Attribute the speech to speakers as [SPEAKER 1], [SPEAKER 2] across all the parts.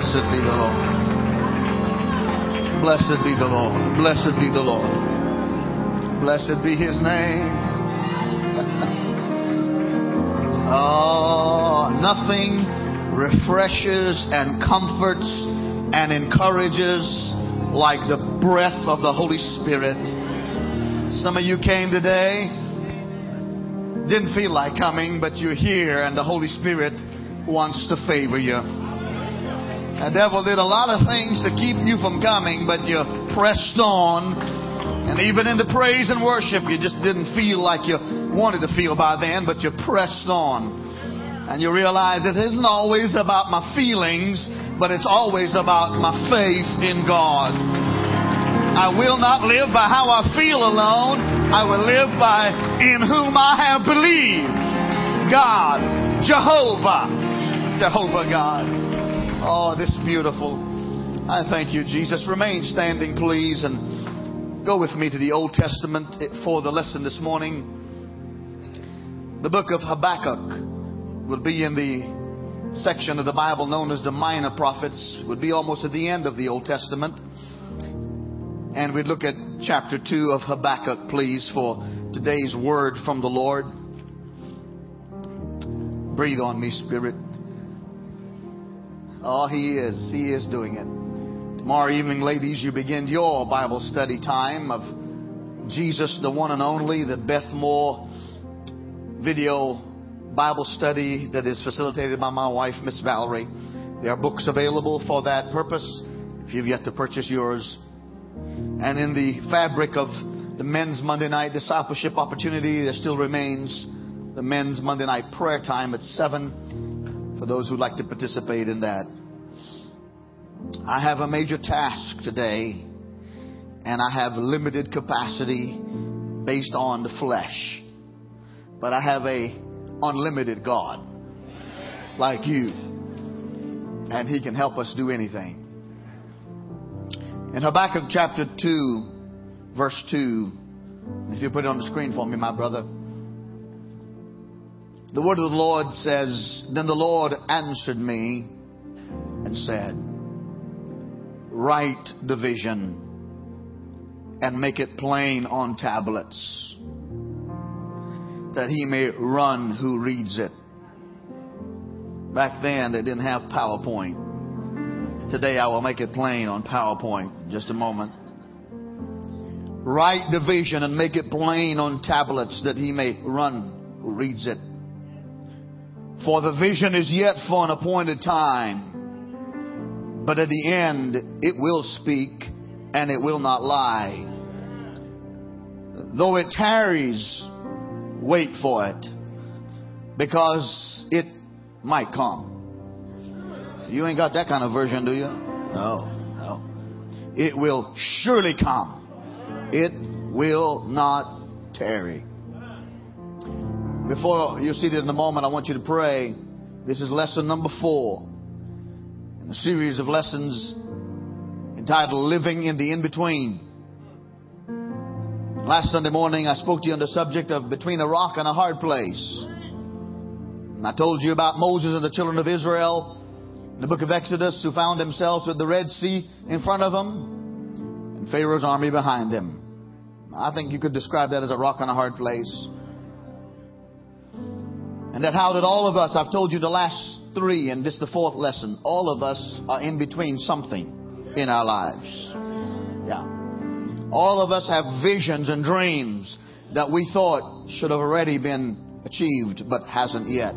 [SPEAKER 1] Blessed be the Lord. Blessed be the Lord. Blessed be the Lord. Blessed be his name. oh, nothing refreshes and comforts and encourages like the breath of the Holy Spirit. Some of you came today, didn't feel like coming, but you're here and the Holy Spirit wants to favor you. The devil did a lot of things to keep you from coming, but you pressed on. And even in the praise and worship, you just didn't feel like you wanted to feel by then, but you pressed on. And you realize it isn't always about my feelings, but it's always about my faith in God. I will not live by how I feel alone. I will live by in whom I have believed. God, Jehovah, Jehovah God. Oh, this is beautiful. I thank you, Jesus. Remain standing, please, and go with me to the Old Testament for the lesson this morning. The book of Habakkuk will be in the section of the Bible known as the Minor Prophets would be almost at the end of the Old Testament. And we'd look at chapter 2 of Habakkuk, please, for today's word from the Lord. Breathe on me, Spirit. Oh, He is. He is doing it. Tomorrow evening, ladies, you begin your Bible study time of Jesus, the one and only, the Beth Moore video Bible study that is facilitated by my wife, Miss Valerie. There are books available for that purpose if you've yet to purchase yours. And in the fabric of the men's Monday night discipleship opportunity, there still remains the men's Monday night prayer time at 7 for those who'd like to participate in that. I have a major task today, and I have limited capacity based on the flesh. But I have a unlimited God like you. And He can help us do anything. In Habakkuk chapter 2, verse 2, if you put it on the screen for me, my brother. The word of the Lord says, Then the Lord answered me and said, Write the vision and make it plain on tablets that he may run who reads it. Back then, they didn't have PowerPoint. Today, I will make it plain on PowerPoint just a moment. Write the vision and make it plain on tablets that he may run who reads it. For the vision is yet for an appointed time, but at the end it will speak and it will not lie. Though it tarries, wait for it because it might come. You ain't got that kind of version, do you? No, no. It will surely come. It will not tarry. Before you're seated in a moment, I want you to pray. This is lesson number four in a series of lessons entitled Living in the In Between. Last Sunday morning, I spoke to you on the subject of between a rock and a hard place. And I told you about Moses and the children of Israel in the book of Exodus who found themselves with the Red Sea in front of them and Pharaoh's army behind them. I think you could describe that as a rock and a hard place. And that how did all of us, I've told you the last three, and this the fourth lesson, all of us are in between something in our lives. Yeah. All of us have visions and dreams that we thought should have already been achieved, but hasn't yet.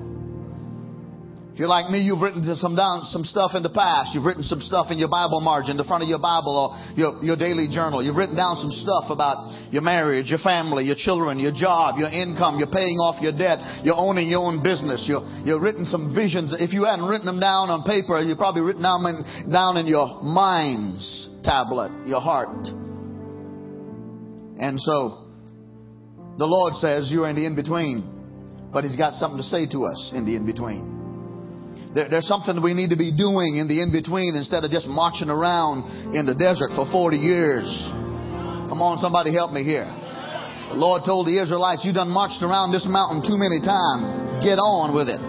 [SPEAKER 1] If you're like me, you've written some down some stuff in the past. You've written some stuff in your Bible margin, the front of your Bible or your, your daily journal. You've written down some stuff about your marriage, your family, your children, your job, your income. You're paying off your debt. You're owning your own business. You're, you've written some visions. If you hadn't written them down on paper, you've probably written them in, down in your mind's tablet, your heart. And so the Lord says you're in the in between, but He's got something to say to us in the in between. There, there's something we need to be doing in the in between instead of just marching around in the desert for 40 years. Come on, somebody help me here. The Lord told the Israelites, "You've done marched around this mountain too many times. Get on with it.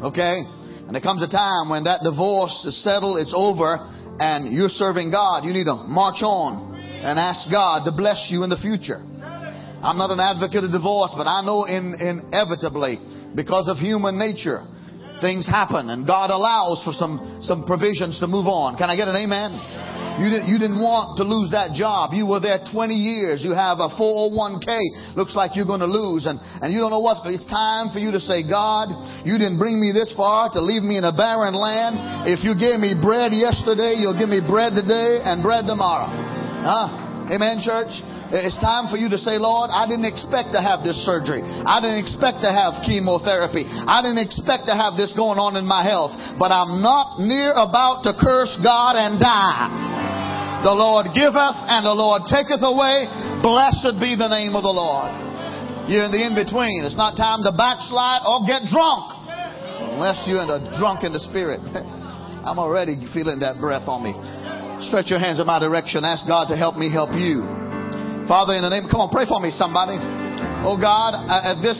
[SPEAKER 1] Okay? And there comes a time when that divorce is settled, it's over, and you're serving God. You need to march on and ask God to bless you in the future. I'm not an advocate of divorce, but I know in, inevitably, because of human nature, things happen and God allows for some, some provisions to move on. Can I get an amen? You, did, you didn't want to lose that job. You were there 20 years. You have a 401k. Looks like you're going to lose. And, and you don't know what. It's time for you to say, God, you didn't bring me this far to leave me in a barren land. If you gave me bread yesterday, you'll give me bread today and bread tomorrow. Huh? Amen, church? It's time for you to say, Lord, I didn't expect to have this surgery. I didn't expect to have chemotherapy. I didn't expect to have this going on in my health. But I'm not near about to curse God and die. The Lord giveth and the Lord taketh away. Blessed be the name of the Lord. You're in the in between. It's not time to backslide or get drunk. Unless you're in a drunk in the spirit. I'm already feeling that breath on me. Stretch your hands in my direction. Ask God to help me help you. Father, in the name, come on, pray for me, somebody. Oh God, uh, at this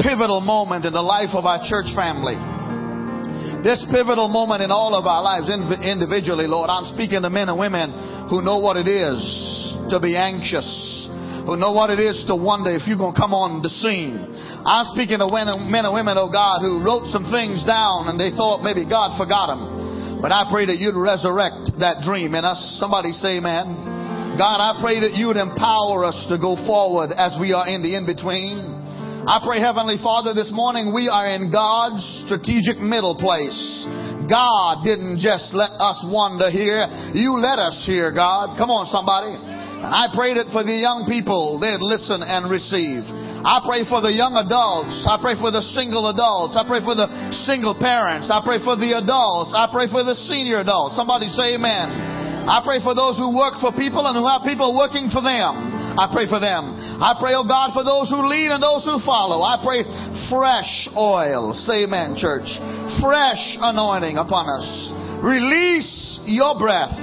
[SPEAKER 1] pivotal moment in the life of our church family, this pivotal moment in all of our lives individually, Lord, I'm speaking to men and women who know what it is to be anxious, who know what it is to wonder if you're going to come on the scene. I'm speaking to men and women, oh God, who wrote some things down and they thought maybe God forgot them. But I pray that you'd resurrect that dream in us. Somebody say, man. God, I pray that you would empower us to go forward as we are in the in between. I pray, Heavenly Father, this morning we are in God's strategic middle place. God didn't just let us wander here. You let us here, God. Come on, somebody. And I pray that for the young people, they'd listen and receive. I pray for the young adults. I pray for the single adults. I pray for the single parents. I pray for the adults. I pray for the senior adults. Somebody say amen. I pray for those who work for people and who have people working for them. I pray for them. I pray, oh God, for those who lead and those who follow. I pray fresh oil. Say amen, church. Fresh anointing upon us. Release your breath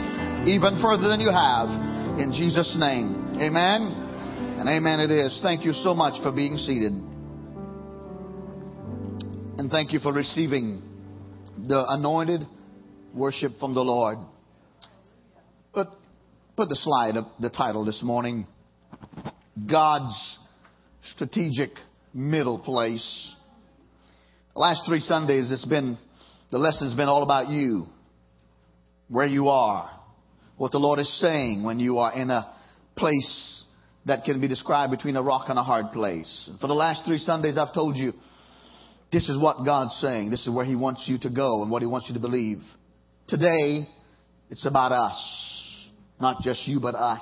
[SPEAKER 1] even further than you have. In Jesus' name. Amen. And amen it is. Thank you so much for being seated. And thank you for receiving the anointed worship from the Lord. Put the slide of the title this morning God's Strategic Middle Place. The last three Sundays, it's been, the lesson's been all about you, where you are, what the Lord is saying when you are in a place that can be described between a rock and a hard place. For the last three Sundays, I've told you this is what God's saying. This is where He wants you to go and what He wants you to believe. Today, it's about us. Not just you, but us.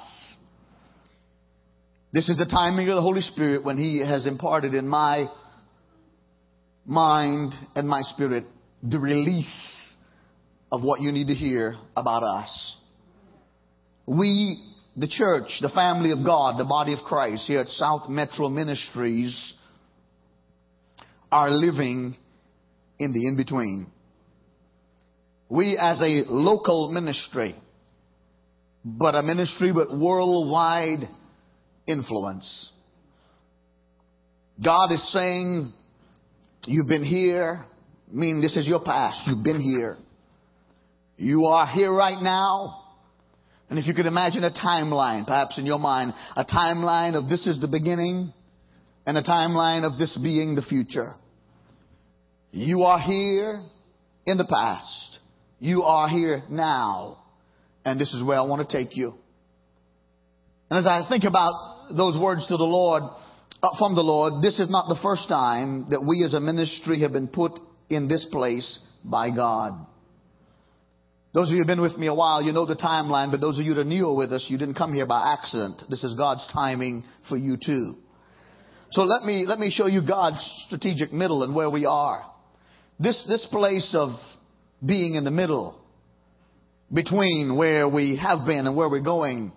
[SPEAKER 1] This is the timing of the Holy Spirit when He has imparted in my mind and my spirit the release of what you need to hear about us. We, the church, the family of God, the body of Christ here at South Metro Ministries are living in the in between. We as a local ministry but a ministry with worldwide influence. God is saying, You've been here, I mean, this is your past. You've been here. You are here right now. And if you could imagine a timeline, perhaps in your mind, a timeline of this is the beginning and a timeline of this being the future. You are here in the past. You are here now. And this is where I want to take you. And as I think about those words to the Lord, uh, from the Lord, this is not the first time that we as a ministry have been put in this place by God. Those of you who have been with me a while, you know the timeline, but those of you that are new with us, you didn't come here by accident. This is God's timing for you too. So let me, let me show you God's strategic middle and where we are. This, this place of being in the middle between where we have been and where we're going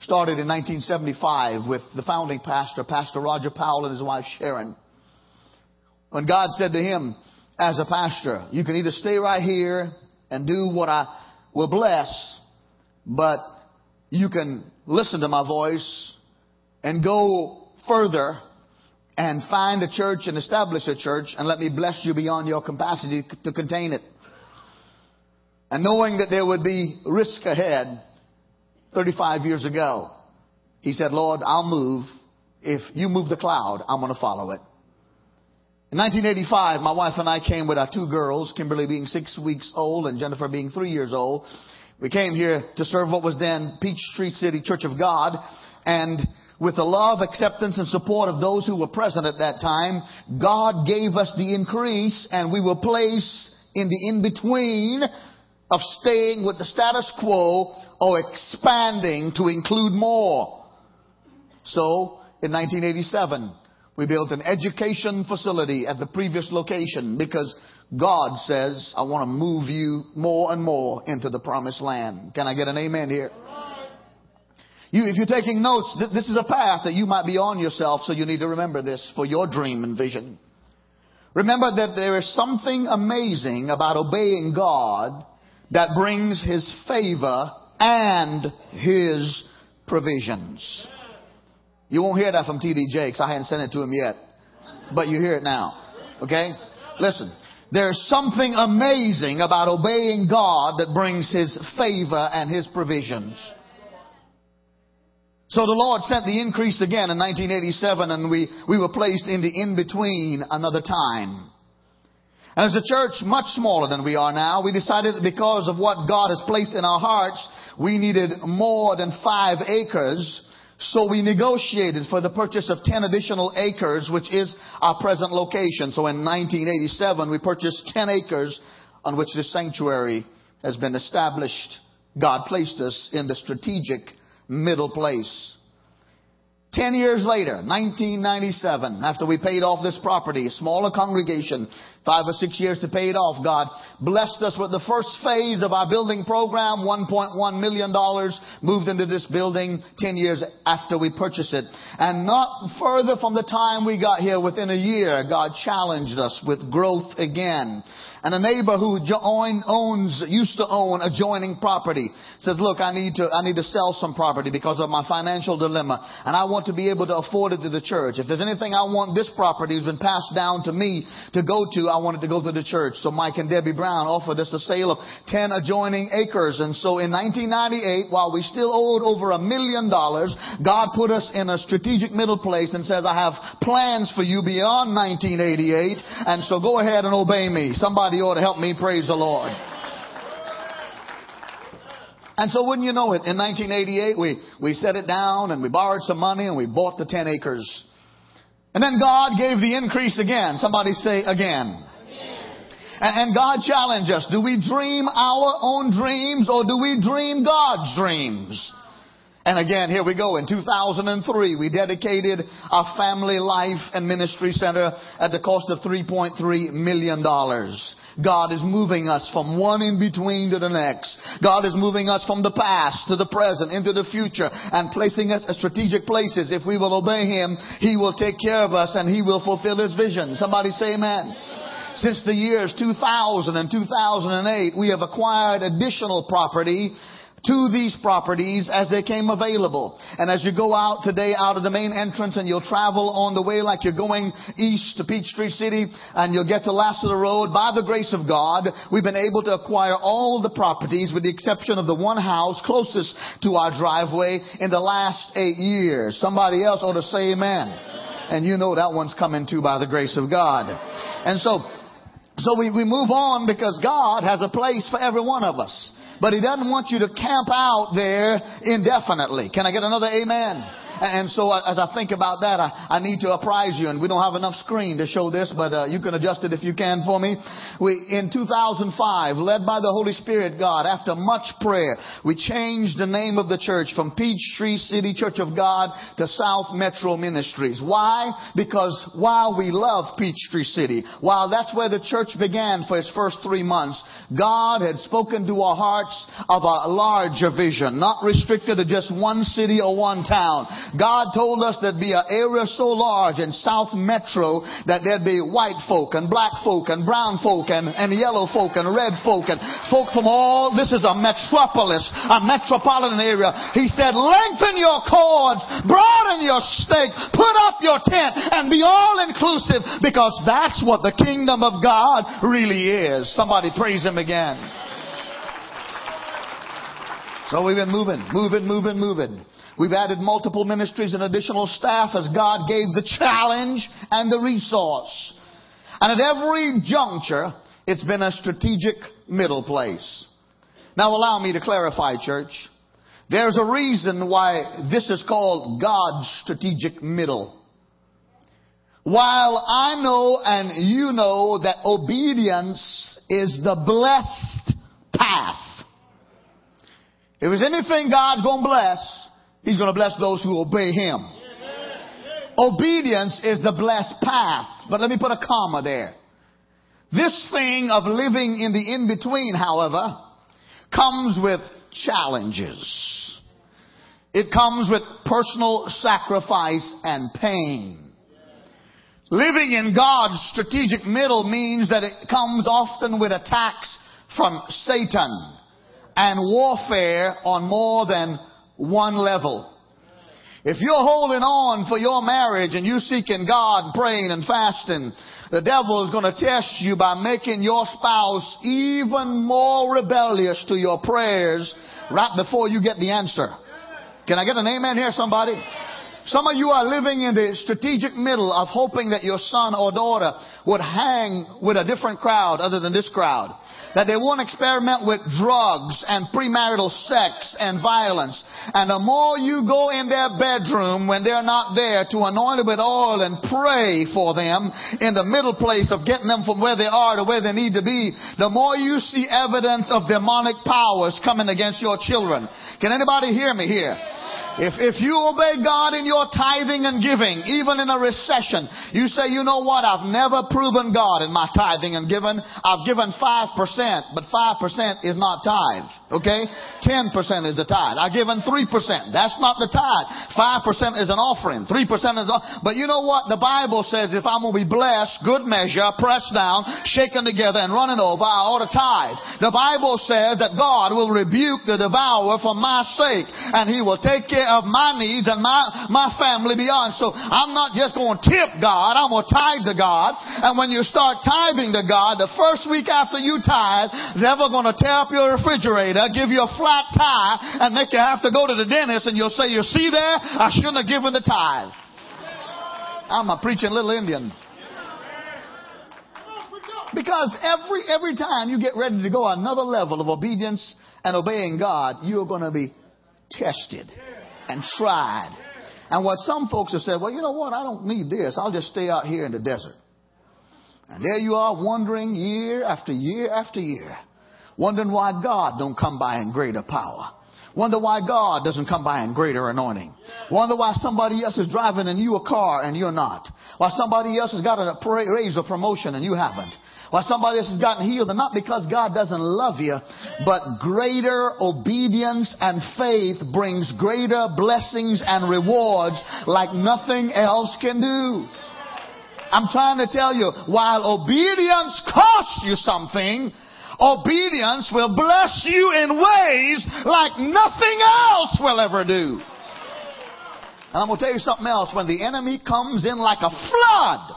[SPEAKER 1] started in 1975 with the founding pastor, Pastor Roger Powell and his wife Sharon. When God said to him, as a pastor, you can either stay right here and do what I will bless, but you can listen to my voice and go further and find a church and establish a church and let me bless you beyond your capacity to contain it. And knowing that there would be risk ahead 35 years ago, he said, Lord, I'll move. If you move the cloud, I'm going to follow it. In 1985, my wife and I came with our two girls, Kimberly being six weeks old and Jennifer being three years old. We came here to serve what was then Peachtree City Church of God. And with the love, acceptance, and support of those who were present at that time, God gave us the increase and we were placed in the in-between of staying with the status quo or expanding to include more. So, in 1987, we built an education facility at the previous location because God says, I want to move you more and more into the promised land. Can I get an amen here? You, if you're taking notes, th- this is a path that you might be on yourself, so you need to remember this for your dream and vision. Remember that there is something amazing about obeying God that brings His favor and His provisions. You won't hear that from T.D. Jakes. I hadn't sent it to him yet. But you hear it now. Okay? Listen. There's something amazing about obeying God that brings His favor and His provisions. So the Lord sent the increase again in 1987 and we, we were placed in the in-between another time. And as a church much smaller than we are now, we decided that because of what God has placed in our hearts, we needed more than five acres. So we negotiated for the purchase of 10 additional acres, which is our present location. So in 1987, we purchased 10 acres on which this sanctuary has been established. God placed us in the strategic middle place. Ten years later, 1997, after we paid off this property, a smaller congregation, five or six years to pay it off, God blessed us with the first phase of our building program, $1.1 million, moved into this building 10 years after we purchased it. And not further from the time we got here, within a year, God challenged us with growth again. And a neighbor who owns, used to own adjoining property says, look, I need to, I need to sell some property because of my financial dilemma. And I want to be able to afford it to the church. If there's anything I want this property has been passed down to me to go to, I wanted to go to the church. So Mike and Debbie Brown offered us a sale of 10 adjoining acres. And so in 1998, while we still owed over a million dollars, God put us in a strategic middle place and says, I have plans for you beyond 1988. And so go ahead and obey me. Somebody Somebody ought to help me praise the Lord. And so wouldn't you know it, in 1988 we, we set it down and we borrowed some money and we bought the 10 acres. And then God gave the increase again. Somebody say again. And, God challenged us. Do we dream our own dreams or do we dream God's dreams? And again, here we go. In 2003, we dedicated our family life and ministry center at the cost of $3.3 million. God is moving us from one in between to the next. God is moving us from the past to the present into the future and placing us at strategic places. If we will obey Him, He will take care of us and He will fulfill His vision. Somebody say amen. Since the years 2000 and 2008, we have acquired additional property to these properties as they came available. And as you go out today out of the main entrance and you'll travel on the way like you're going east to Peachtree City and you'll get to Lassiter Road, by the grace of God, we've been able to acquire all the properties with the exception of the one house closest to our driveway in the last eight years. Somebody else ought to say amen. And you know that one's coming too by the grace of God. And so, so we, we move on because God has a place for every one of us. But he doesn't want you to camp out there indefinitely. Can I get another amen? And so uh, as I think about that, I, I need to apprise you, and we don't have enough screen to show this, but uh, you can adjust it if you can for me. We, in 2005, led by the Holy Spirit God, after much prayer, we changed the name of the church from Peachtree City Church of God to South Metro Ministries. Why? Because while we love Peachtree City, while that's where the church began for its first three months, God had spoken to our hearts of a larger vision, not restricted to just one city or one town, God told us there'd be an area so large in South Metro that there'd be white folk and black folk and brown folk and, and yellow folk and red folk and folk from all, this is a metropolis, a metropolitan area. He said, lengthen your cords, broaden your stake, put up your tent and be all inclusive because that's what the kingdom of God really is. Somebody praise him again. So we've been moving, moving, moving, moving. We've added multiple ministries and additional staff as God gave the challenge and the resource. And at every juncture, it's been a strategic middle place. Now allow me to clarify, church. There's a reason why this is called God's strategic middle. While I know and you know that obedience is the blessed path. If there's anything God's going to bless, He's going to bless those who obey Him. Obedience is the blessed path. But let me put a comma there. This thing of living in the in-between, however, comes with challenges. It comes with personal sacrifice and pain. Living in God's strategic middle means that it comes often with attacks from Satan and warfare on more than one level. If you're holding on for your marriage and you seeking God, praying and fasting, the devil is going to test you by making your spouse even more rebellious to your prayers right before you get the answer. Can I get an amen here, somebody? Some of you are living in the strategic middle of hoping that your son or daughter would hang with a different crowd other than this crowd that they won't experiment with drugs and premarital sex and violence. And the more you go in their bedroom when they're not there to anoint them with oil and pray for them in the middle place of getting them from where they are to where they need to be, the more you see evidence of demonic powers coming against your children. Can anybody hear me here? If, if you obey God in your tithing and giving, even in a recession, you say, you know what, I've never proven God in my tithing and giving. I've given 5%, but 5% is not tithe. Okay? 10% is the tithe. I've given 3%. That's not the tithe. 5% is an offering. 3% is, but you know what? The Bible says if I'm going to be blessed, good measure, pressed down, shaken together, and running over, I ought to tithe. The Bible says that God will rebuke the devourer for my sake, and he will take care of my needs and my, my family beyond. So I'm not just going to tip God, I'm going to tithe to God. And when you start tithing to God, the first week after you tithe, they're going to tear up your refrigerator, give you a flat tire, and make you have to go to the dentist, and you'll say, you see there, I shouldn't have given the tithe. I'm a preaching little Indian. Because every, every time you get ready to go another level of obedience and obeying God, you're going to be tested and tried. And what some folks have said, well, you know what? I don't need this. I'll just stay out here in the desert. And there you are wandering year after year after year, wondering why God don't come by in greater power. Wonder why God doesn't come by in greater anointing. Wonder why somebody else is driving in you a car and you're not. Why somebody else has got a raise or promotion and you haven't. Why somebody else has gotten healed and not because God doesn't love you, but greater obedience and faith brings greater blessings and rewards like nothing else can do. I'm trying to tell you, while obedience costs you something, obedience will bless you in ways like nothing else will ever do. And I'm going to tell you something else. When the enemy comes in like a flood,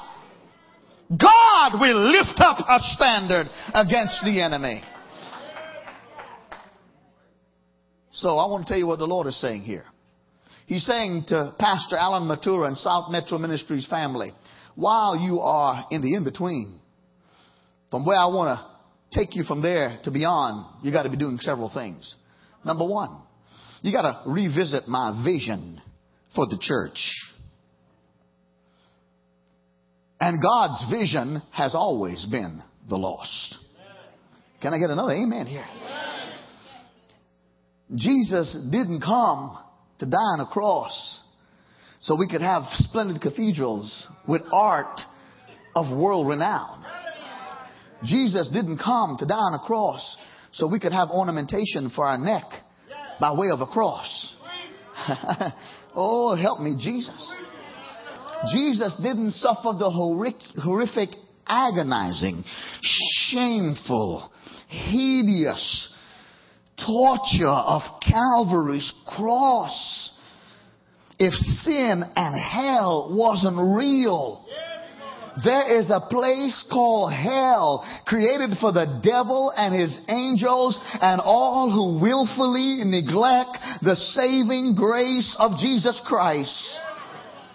[SPEAKER 1] God will lift up a standard against the enemy. So I want to tell you what the Lord is saying here. He's saying to Pastor Allan Matura and South Metro Ministries family, while you are in the in-between, from where I want to take you from there to beyond, you got to be doing several things. Number one, you got to revisit my vision for the church. And God's vision has always been the lost. Can I get another amen here? Jesus didn't come to die on a cross so we could have splendid cathedrals with art of world renown. Jesus didn't come to die on a cross so we could have ornamentation for our neck by way of a cross. oh, help me, Jesus. Jesus didn't suffer the horrific, agonizing, shameful, hideous torture of Calvary's cross if sin and hell wasn't real. There is a place called hell created for the devil and his angels and all who willfully neglect the saving grace of Jesus Christ.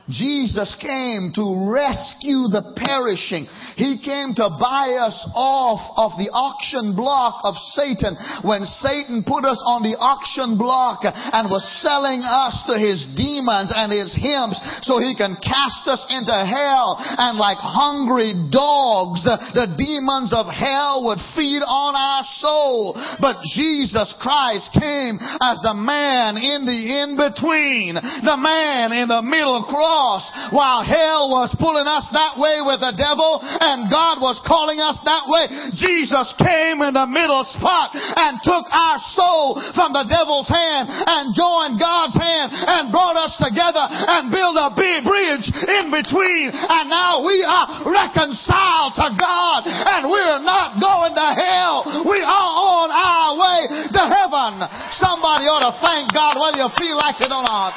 [SPEAKER 1] Jesus came to rescue the perishing. He came to buy us off of the auction block of Satan when Satan put us on the auction block and was selling us to his demons and his hymns so he can cast us into hell and like hungry dogs the demons of hell would feed on our soul. But Jesus Christ came as the man in the in-between, the man in the middle cross while hell was pulling us that way with the devil and God was calling us that way. Jesus came in the middle spot and took our soul from the devil's hand and joined God's hand and brought us together and built a big bridge in between. And now we are reconciled to God and we're not going to hell. We are on our way to heaven. Somebody ought to thank God whether you feel like it or not.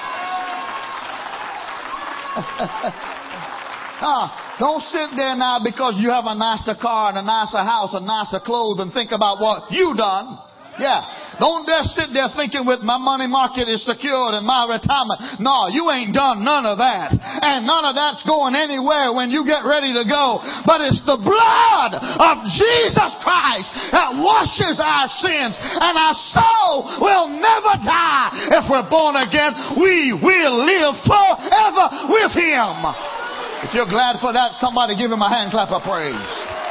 [SPEAKER 1] ah, don't sit there now because you have a nicer car and a nicer house and nicer clothes and think about what you done. Yeah. Don't just sit there thinking with my money market is secured and my retirement. No, you ain't done none of that. And none of that's going anywhere when you get ready to go. But it's the blood of Jesus Christ that washes our sins and our soul will never die. If we're born again, we will live forever with Him. If you're glad for that, somebody give Him a hand clap of praise.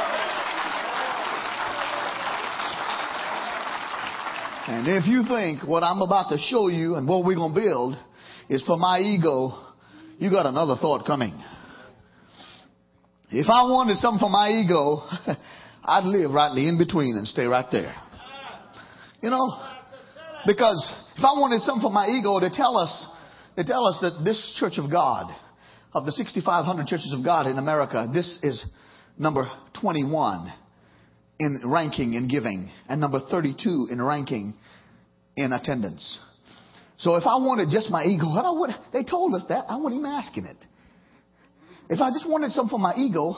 [SPEAKER 1] And if you think what I'm about to show you and what we're going to build is for my ego, you got another thought coming. If I wanted something for my ego, I'd live right in between and stay right there. You know, because if I wanted something for my ego, they tell us, they tell us that this Church of God, of the 6,500 churches of God in America, this is number 21 in ranking in giving and number 32 in ranking in attendance. So if I wanted just my ego, I would, they told us that. I wasn't even asking it. If I just wanted something for my ego,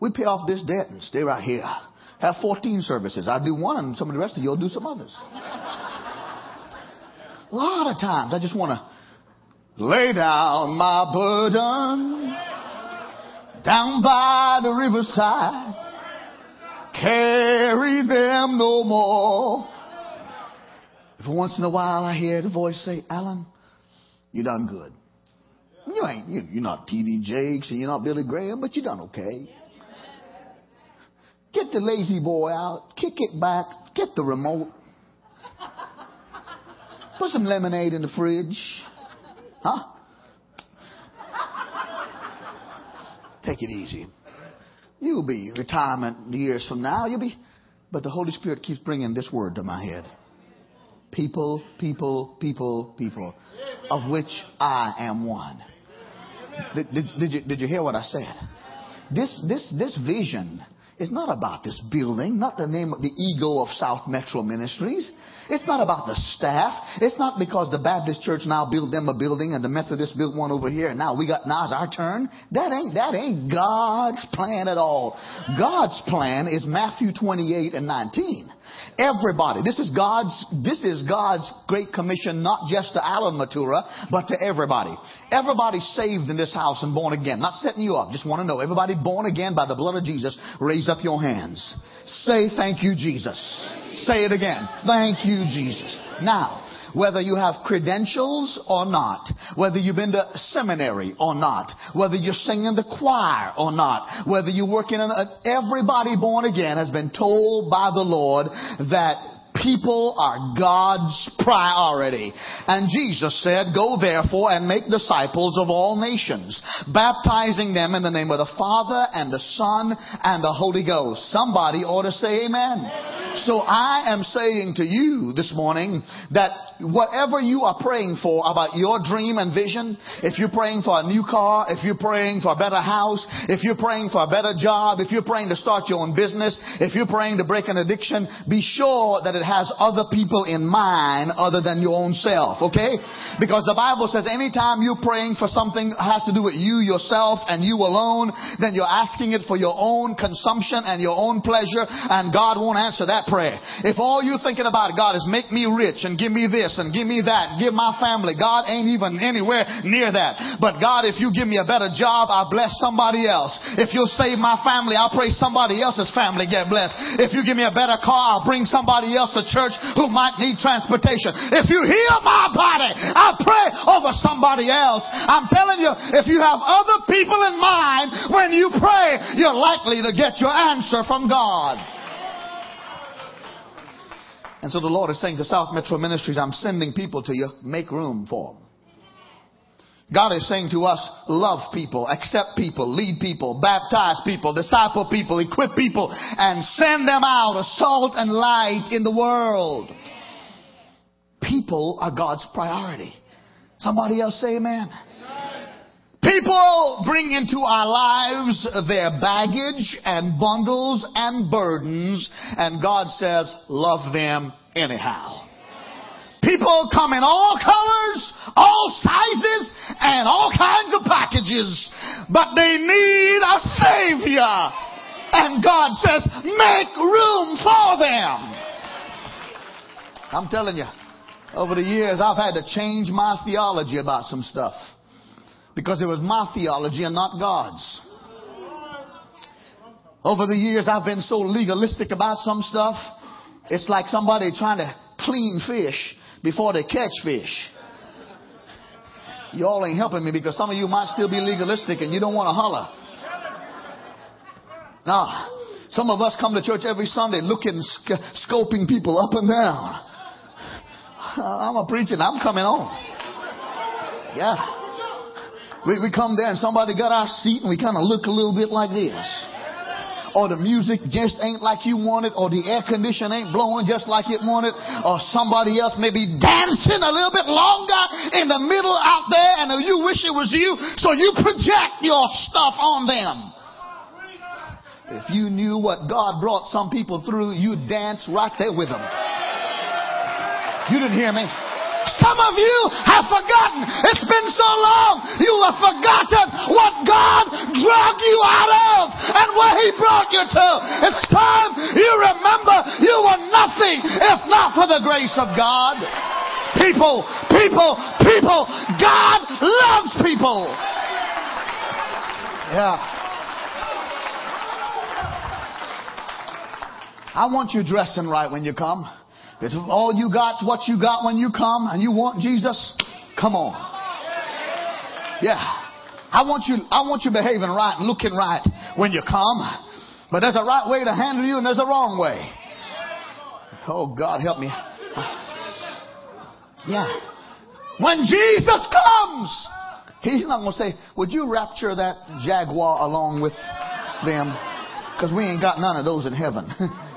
[SPEAKER 1] we pay off this debt and stay right here. Have 14 services. I do one and some of the rest of you will do some others. A lot of times I just want to lay down my burden down by the riverside carry them no more. If once in a while I hear the voice say, Allan, you done good. You ain't, you, you're not T.D. Jakes and you're not Billy Graham, but you done okay. Get the lazy boy out, kick it back, get the remote. Put some lemonade in the fridge. Huh? Take it easy. You'll be retirement years from now. You'll be, but the Holy Spirit keeps bringing this word to my head. People, people, people, people, of which I am one. Did, did, did, you, did you hear what I said? This, this, this vision is not about this building, not the name of the ego of South Metro Ministries. It's not about the staff. It's not because the Baptist church now built them a building and the Methodist built one over here and now we got, now it's our turn. That ain't, that ain't God's plan at all. God's plan is Matthew 28 and 19. Everybody. This is God's, this is God's great commission, not just to Allan Matura, but to everybody. Everybody saved in this house and born again. Not setting you up. Just want to know. Everybody born again by the blood of Jesus. Raise up your hands. Say thank you, Jesus. Say it again. Thank you, Jesus. Now, whether you have credentials or not, whether you've been to seminary or not, whether you're singing the choir or not, whether you're working in a, everybody born again has been told by the Lord that people are God's priority. And Jesus said, go therefore and make disciples of all nations, baptizing them in the name of the Father and the Son and the Holy Ghost. Somebody ought to say amen. So I am saying to you this morning that whatever you are praying for about your dream and vision, if you're praying for a new car, if you're praying for a better house, if you're praying for a better job, if you're praying to start your own business, if you're praying to break an addiction, be sure that it has other people in mind other than your own self, okay? Because the Bible says anytime you're praying for something has to do with you, yourself, and you alone, then you're asking it for your own consumption and your own pleasure, and God won't answer that prayer. If all you're thinking about, God, is make me rich and give me this and give me that, give my family, God ain't even anywhere near that. But God, if you give me a better job, I'll bless somebody else. If you'll save my family, I'll pray somebody else's family get blessed. If you give me a better car, I'll bring somebody else to church who might need transportation. If you heal my body, I'll pray over somebody else. I'm telling you, if you have other people in mind when you pray, you're likely to get your answer from God. And so the Lord is saying to South Metro Ministries, I'm sending people to you. Make room for them. God is saying to us, love people, accept people, lead people, baptize people, disciple people, equip people, and send them out as salt and light in the world. People are God's priority. Somebody else say amen. People bring into our lives their baggage and bundles and burdens, and God says, love them anyhow. People come in all colors, all sizes, and all kinds of packages, but they need a Savior. And God says, make room for them. I'm telling you, over the years, I've had to change my theology about some stuff because it was my theology and not God's. Over the years, I've been so legalistic about some stuff. It's like somebody trying to clean fish before they catch fish. Y'all ain't helping me because some of you might still be legalistic and you don't want to holler. Now, some of us come to church every Sunday looking, sc- scoping people up and down. I'm a preaching. I'm coming on. Yeah. We, we come there and somebody got our seat and we kind of look a little bit like this. Or the music just ain't like you want it, or the air condition ain't blowing just like it wanted, or somebody else may be dancing a little bit longer in the middle out there and you wish it was you, so you project your stuff on them. If you knew what God brought some people through, you'd dance right there with them. You didn't hear me. Some of you have forgotten. It's been so long. You have forgotten what God dragged you out of and where He brought you to. It's time you remember you were nothing if not for the grace of God. People, people, people. God loves people. Yeah. I want you dressed dressing right when you come. If all you got's what you got when you come and you want Jesus, come on. Yeah. I want you, I want you behaving right and looking right when you come. But there's a right way to handle you and there's a wrong way. Oh God, help me. Yeah. When Jesus comes, He's not going to say, would you rapture that Jaguar along with them? Because we ain't got none of those in heaven.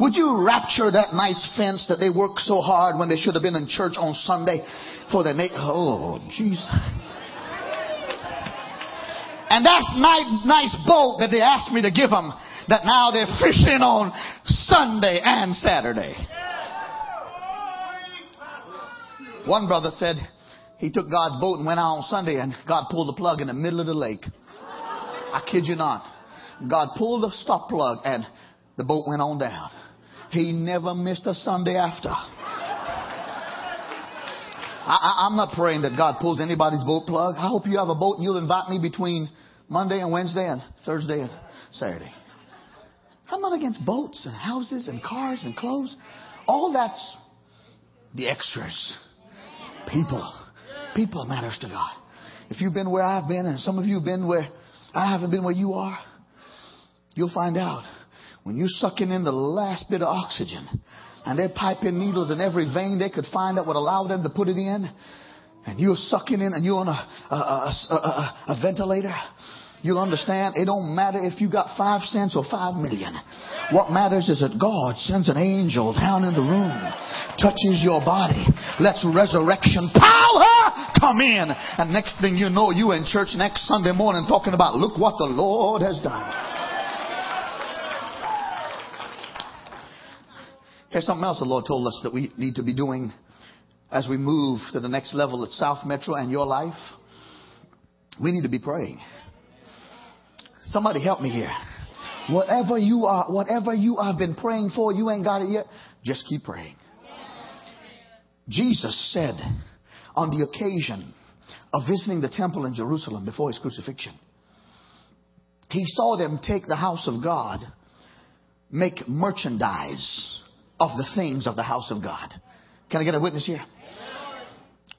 [SPEAKER 1] Would you rapture that nice fence that they worked so hard when they should have been in church on Sunday for the na- oh Jesus. And that nice, nice boat that they asked me to give them that now they're fishing on Sunday and Saturday. One brother said he took God's boat and went out on Sunday and God pulled the plug in the middle of the lake. I kid you not. God pulled the stop plug and the boat went on down. He never missed a Sunday after. I, am not praying that God pulls anybody's boat plug. I hope you have a boat and you'll invite me between Monday and Wednesday and Thursday and Saturday. I'm not against boats and houses and cars and clothes. All that's the extras. People. People matters to God. If you've been where I've been and some of you have been where I haven't been where you are, you'll find out when you're sucking in the last bit of oxygen and they're piping needles in every vein they could find that would allow them to put it in, and you're sucking in and you're on a, a, a, a ventilator, You'll understand it don't matter if you got five cents or five million. What matters is that God sends an angel down in the room, touches your body, lets resurrection power come in. And next thing you know, you in church next Sunday morning talking about, look what the Lord has done. Here's something else the Lord told us that we need to be doing as we move to the next level at South Metro and your life. We need to be praying. Somebody help me here. Whatever you are, whatever you have been praying for, you ain't got it yet. Just keep praying. Jesus said on the occasion of visiting the temple in Jerusalem before his crucifixion, he saw them take the house of God, make merchandise of the things of the house of God. Can I get a witness here?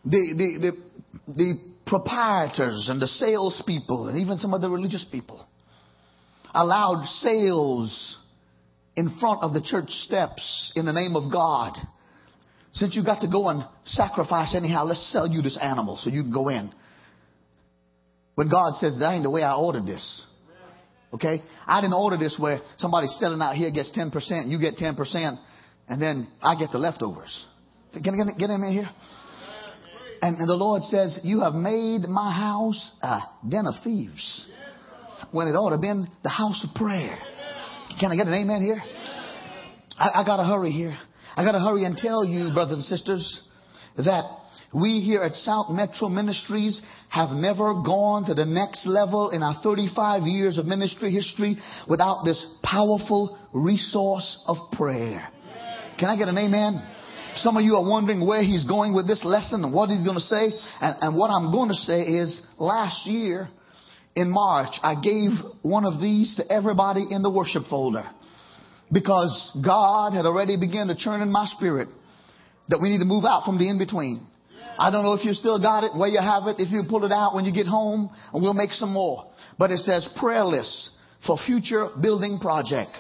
[SPEAKER 1] The, the, the, the proprietors and the salespeople and even some of the religious people allowed sales in front of the church steps in the name of God. Since you got to go and sacrifice anyhow, let's sell you this animal so you can go in. When God says, that ain't the way I ordered this. Okay? I didn't order this where somebody's selling out here gets 10%, you get 10%, and then I get the leftovers. Can I get, get him in here? And, the Lord says, You have made my house a den of thieves when it ought to have been the house of prayer. Can I get an amen here? I, I got to hurry here. I got to hurry and tell you, brothers and sisters, that we here at South Metro Ministries have never gone to the next level in our 35 years of ministry history without this powerful resource of prayer. Can I get an amen? Some of you are wondering where he's going with this lesson and what he's going to say. And, and what I'm going to say is last year, in March, I gave one of these to everybody in the worship folder because God had already begun to churn in my spirit that we need to move out from the in between. I don't know if you still got it, where you have it, if you pull it out when you get home, and we'll make some more. But it says prayer list for future building project.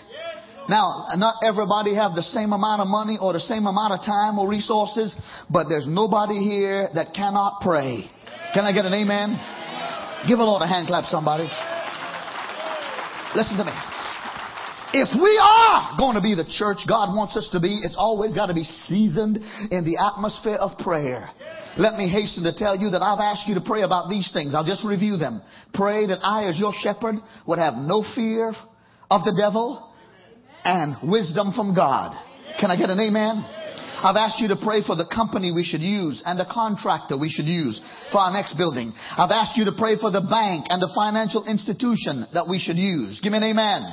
[SPEAKER 1] Now, not everybody have the same amount of money or the same amount of time or resources, but there's nobody here that cannot pray. Can I get an amen? Give a Lord a hand clap, somebody. Listen to me. If we are going to be the church God wants us to be, it's always got to be seasoned in the atmosphere of prayer. Let me hasten to tell you that I've asked you to pray about these things. I'll just review them. Pray that I, as your shepherd, would have no fear of the devil and wisdom from God. Can I get an amen? I've asked you to pray for the company we should use and the contractor we should use for our next building. I've asked you to pray for the bank and the financial institution that we should use. Give me an amen.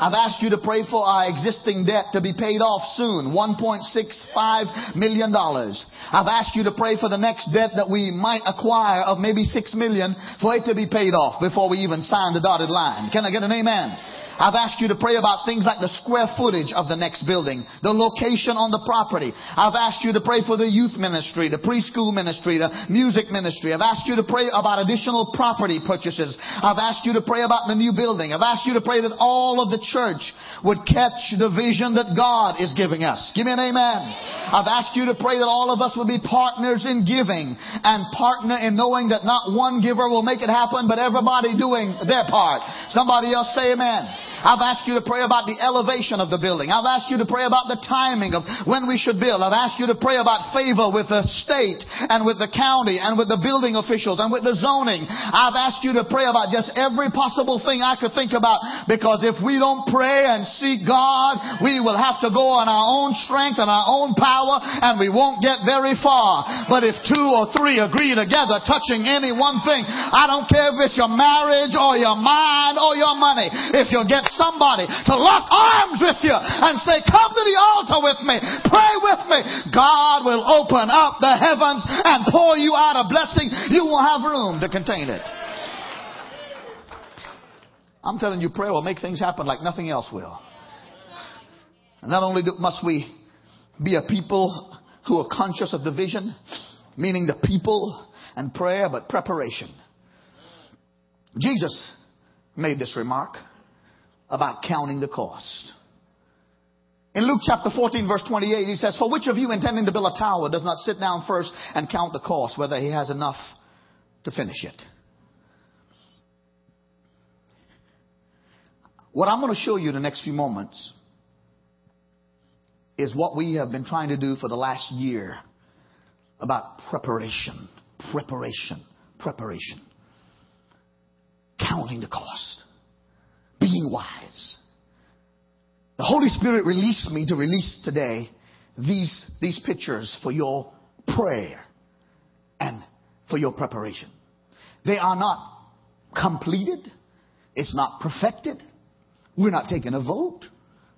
[SPEAKER 1] I've asked you to pray for our existing debt to be paid off soon, $1.65 million. I've asked you to pray for the next debt that we might acquire of maybe 6 million for it to be paid off before we even sign the dotted line. Can I get an amen? I've asked you to pray about things like the square footage of the next building, the location on the property. I've asked you to pray for the youth ministry, the preschool ministry, the music ministry. I've asked you to pray about additional property purchases. I've asked you to pray about the new building. I've asked you to pray that all of the church would catch the vision that God is giving us. Give me an amen. I've asked you to pray that all of us would be partners in giving and partner in knowing that not one giver will make it happen, but everybody doing their part. Somebody else say amen. I've asked you to pray about the elevation of the building. I've asked you to pray about the timing of when we should build. I've asked you to pray about favor with the state and with the county and with the building officials and with the zoning. I've asked you to pray about just every possible thing I could think about because if we don't pray and seek God, we will have to go on our own strength and our own power and we won't get very far. But if two or three agree together touching any one thing, I don't care if it's your marriage or your mind or your money. If you get somebody to lock arms with you and say, come to the altar with me, pray with me. God will open up the heavens and pour you out a blessing. You won't have room to contain it. I'm telling you, prayer will make things happen like nothing else will. And not only must we be a people who are conscious of the vision, meaning the people and prayer, but preparation. Jesus made this remark about counting the cost. In Luke chapter 14 verse 28, he says, For which of you intending to build a tower does not sit down first and count the cost, whether he has enough to finish it? What I'm going to show you in the next few moments is what we have been trying to do for the last year about preparation, preparation, preparation, counting the cost, being wise. The Holy Spirit released me to release today these, these pictures for your prayer and for your preparation. They are not completed. It's not perfected. We're not taking a vote.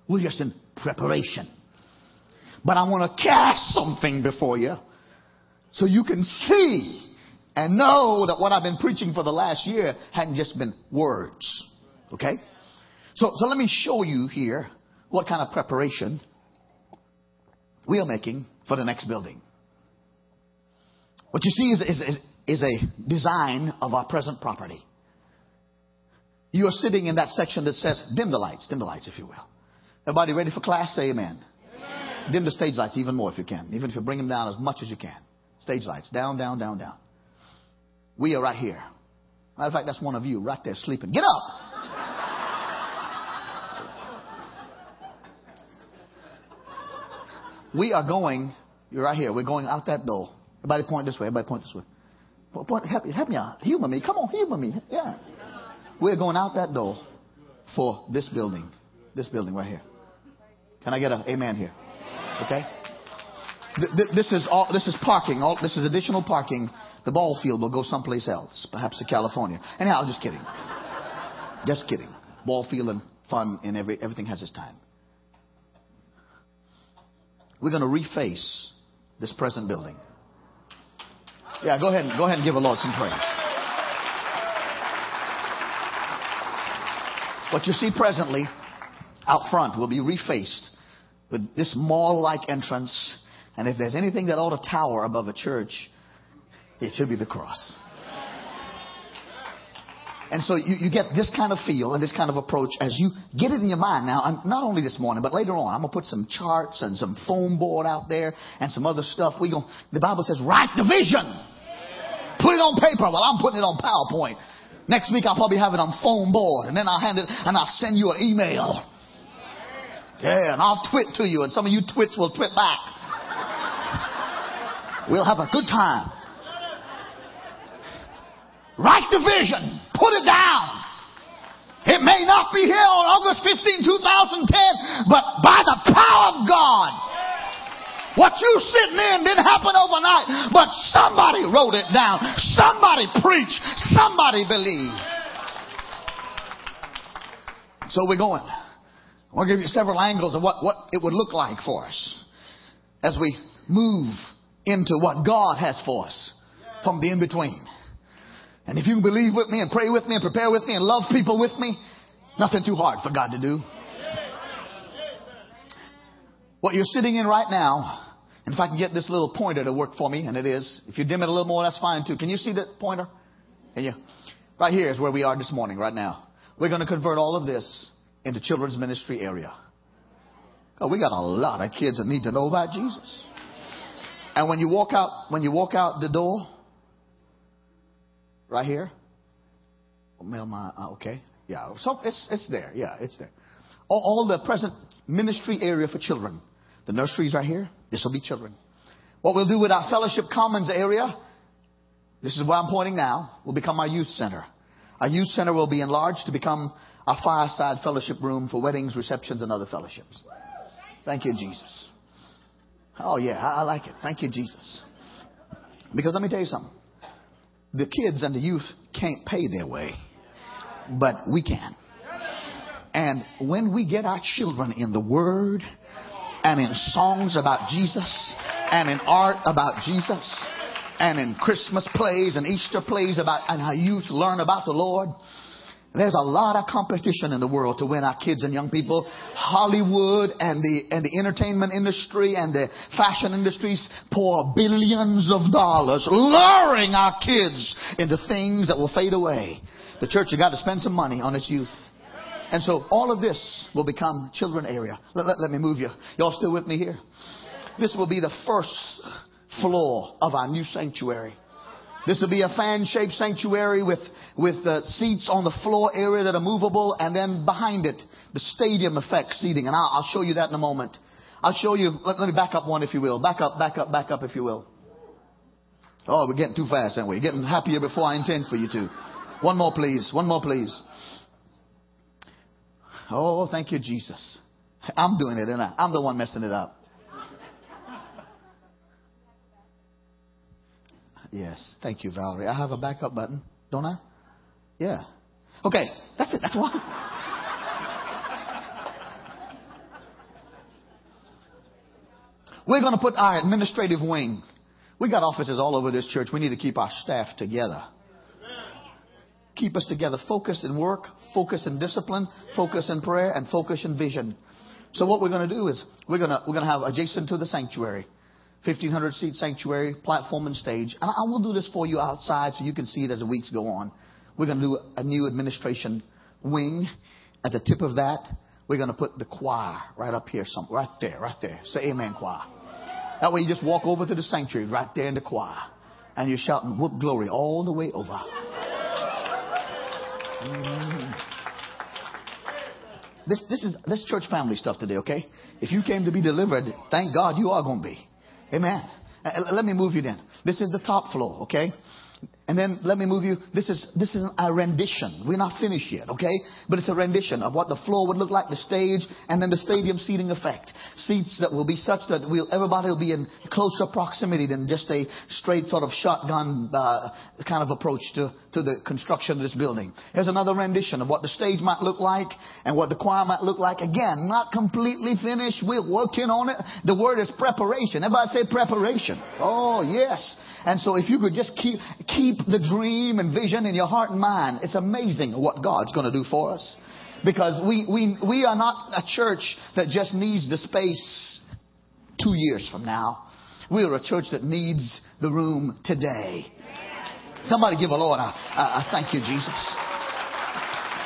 [SPEAKER 1] We're just in preparation. But I want to cast something before you so you can see and know that what I've been preaching for the last year hadn't just been words. Okay? So, so let me show you here what kind of preparation we are making for the next building. What you see is, is, is, is a design of our present property. You are sitting in that section that says dim the lights, dim the lights, if you will. Everybody ready for class? Say amen. amen. Dim the stage lights even more if you can, even if you bring them down as much as you can. Stage lights, down, down, down, down. We are right here. Matter of fact, that's one of you right there sleeping. Get up! We are going, you're right here, we're going out that door. Everybody point this way, everybody point this way. Point, help, help me out. Humor me. Come on, humor me. Yeah. We're going out that door for this building. This building right here. Can I get an amen here? Okay? This is all, this is parking. All, this is additional parking. The ball field will go someplace else, perhaps to California. Anyhow, just kidding. Just kidding. Ball field and fun and every, everything has its time. We're going to reface this present building. Yeah, go ahead and go ahead and give the Lord some praise. What you see presently out front will be refaced with this mall-like entrance. And if there's anything that ought to tower above a church, it should be the cross. And so you, you get this kind of feel and this kind of approach as you get it in your mind now, and not only this morning, but later on. I'm going to put some charts and some foam board out there and some other stuff. We going the Bible says, write the vision. Put it on paper. Well, I'm putting it on PowerPoint. Next week I'll probably have it on foam board and then I'll hand it and I'll send you an email. Yeah, and I'll twit to you and some of you twits will twit back. We'll have a good time. Write the vision. Put it down. It may not be here on August 15, 2010, but by the power of God, what you sitting in didn't happen overnight, but somebody wrote it down. Somebody preached. Somebody believed. So we're going. I want to give you several angles of what, what it would look like for us as we move into what God has for us from the in between. And if you believe with me and pray with me and prepare with me and love people with me, nothing too hard for God to do. What you're sitting in right now and if I can get this little pointer to work for me, and it is, if you dim it a little more, that's fine too. Can you see that pointer? Can you? Right here is where we are this morning, right now. We're going to convert all of this into children's ministry area. Oh, we got a lot of kids that need to know about Jesus. And when you walk out, when you walk out the door, right here, mail my uh, okay, yeah, so it's it's there, yeah, it's there. All, all the present ministry area for children. The nurseries right here. This will be children. What we'll do with our fellowship commons area, this is where I'm pointing now, will become our youth center. Our youth center will be enlarged to become our fireside fellowship room for weddings, receptions, and other fellowships. Thank you, Jesus. Oh, yeah, I, I like it. Thank you, Jesus. Because let me tell you something. The kids and the youth can't pay their way, but we can. And when we get our children in the Word and in songs about Jesus and in art about Jesus and in Christmas plays and Easter plays about and how youth learn about the Lord. There's a lot of competition in the world to win our kids and young people. Hollywood and the and the entertainment industry and the fashion industries pour billions of dollars luring our kids into things that will fade away. The church has got to spend some money on its youth. And so all of this will become children area. Let, let, let me move you. Y'all still with me here? This will be the first floor of our new sanctuary. This will be a fan-shaped sanctuary with, with uh, seats on the floor area that are movable and then behind it, the stadium effect seating. And I'll, I'll show you that in a moment. I'll show you, let, let me back up one if you will. Back up, back up, back up if you will. Oh, we're getting too fast, aren't we? Getting happier before I intend for you to. One more, please. One more, please. Oh, thank you, Jesus. I'm doing it, and I'm the one messing it up. Yes. Thank you, Valerie. I have a backup button, don't I? Yeah. Okay. That's it. That's one. We're going to put our administrative wing. We got offices all over this church. We need to keep our staff together. Keep us together. Focus in work, focus in discipline, focus in prayer, and focus in vision. So what we're going to do is we're going to, we're going to have adjacent to the sanctuary 1,500 seat sanctuary, platform and stage. And I will do this for you outside so you can see it as the weeks go on. We're going to do a new administration wing. At the tip of that, we're going to put the choir right up here, somewhere, right there, right there. Say amen, choir. That way you just walk over to the sanctuary right there in the choir. And you're shouting whoop glory all the way over. Mm. This, this is this church family stuff today, okay? If you came to be delivered, thank God you are going to be. Amen. Uh, let me move you then. This is the top floor, okay? And then let me move you. This is, this is a rendition. We're not finished yet, okay? But it's a rendition of what the floor would look like, the stage, and then the stadium seating effect. Seats that will be such that we'll, everybody will be in closer proximity than just a straight sort of shotgun uh, kind of approach to, to the construction of this building. Here's another rendition of what the stage might look like and what the choir might look like. Again, not completely finished. We're working on it. The word is preparation. Everybody say preparation. Oh, yes. And so if you could just keep, keep the dream and vision in your heart and mind, it's amazing what God's going to do for us. Because we, we, we are not a church that just needs the space two years from now. We are a church that needs the room today. Somebody give a Lord a, a, a thank you, Jesus.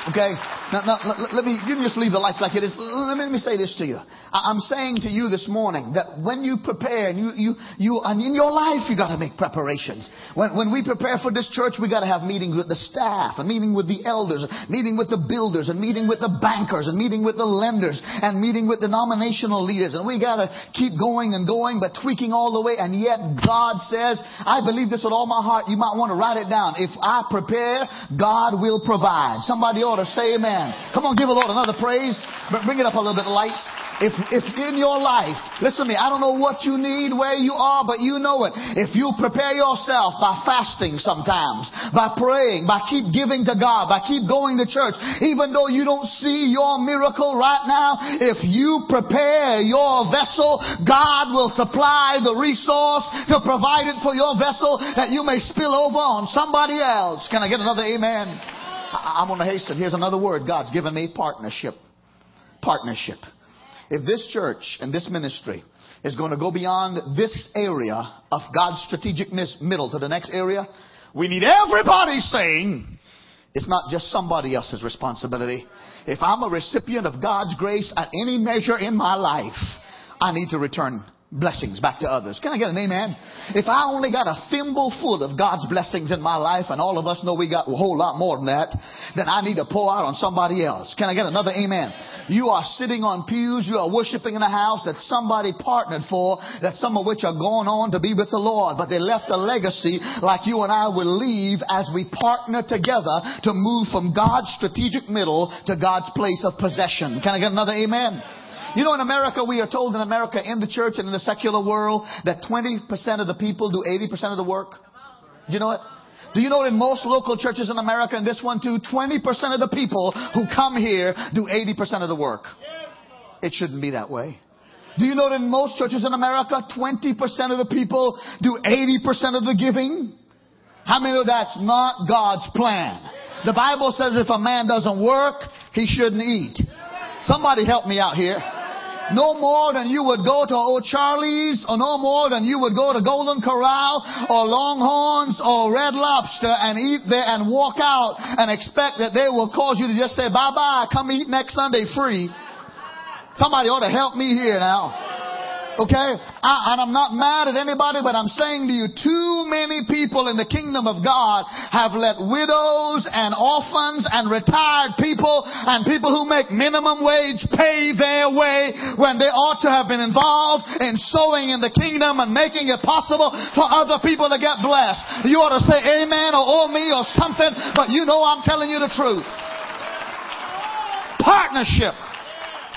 [SPEAKER 1] Okay? Now, now, let me, you can just leave the lights like it is. Let me, let me say this to you. I'm saying to you this morning that when you prepare and you, you, you, and in your life, you gotta make preparations. When, when we prepare for this church, we gotta have meetings with the staff and meeting with the elders, meeting with the builders and meeting with the bankers and meeting with the lenders and meeting with denominational leaders. And we gotta keep going and going, but tweaking all the way. And yet God says, I believe this with all my heart. You might want to write it down. If I prepare, God will provide. Somebody ought to say amen. Amen. Come on, give the Lord another praise. Bring it up a little bit, lights. If, if in your life, listen to me, I don't know what you need, where you are, but you know it. If you prepare yourself by fasting sometimes, by praying, by keep giving to God, by keep going to church, even though you don't see your miracle right now, if you prepare your vessel, God will supply the resource to provide it for your vessel that you may spill over on somebody else. Can I get another amen? I'm going to hasten. Here's another word God's given me partnership. Partnership. If this church and this ministry is going to go beyond this area of God's strategic middle to the next area, we need everybody saying it's not just somebody else's responsibility. If I'm a recipient of God's grace at any measure in my life, I need to return blessings back to others. Can I get an amen? If I only got a thimble full of God's blessings in my life, and all of us know we got a whole lot more than that, then I need to pour out on somebody else. Can I get another amen? You are sitting on pews, you are worshiping in a house that somebody partnered for, that some of which are going on to be with the Lord, but they left a legacy like you and I will leave as we partner together to move from God's strategic middle to God's place of possession. Can I get another amen? You know, in America, we are told in America, in the church and in the secular world, that 20% of the people do 80% of the work. Do you know it? Do you know in most local churches in America, and this one too, 20% of the people who come here do 80% of the work? It shouldn't be that way. Do you know that in most churches in America, 20% of the people do 80% of the giving? How many know that's not God's plan? The Bible says if a man doesn't work, he shouldn't eat. Somebody help me out here. No more than you would go to Old Charlie's or no more than you would go to Golden Corral or Longhorns or Red Lobster and eat there and walk out and expect that they will cause you to just say bye bye, come eat next Sunday free. Somebody ought to help me here now. Okay? I, and I'm not mad at anybody, but I'm saying to you, too many people in the kingdom of God have let widows and orphans and retired people and people who make minimum wage pay their way when they ought to have been involved in sowing in the kingdom and making it possible for other people to get blessed. You ought to say amen or oh me or something, but you know I'm telling you the truth. Partnership.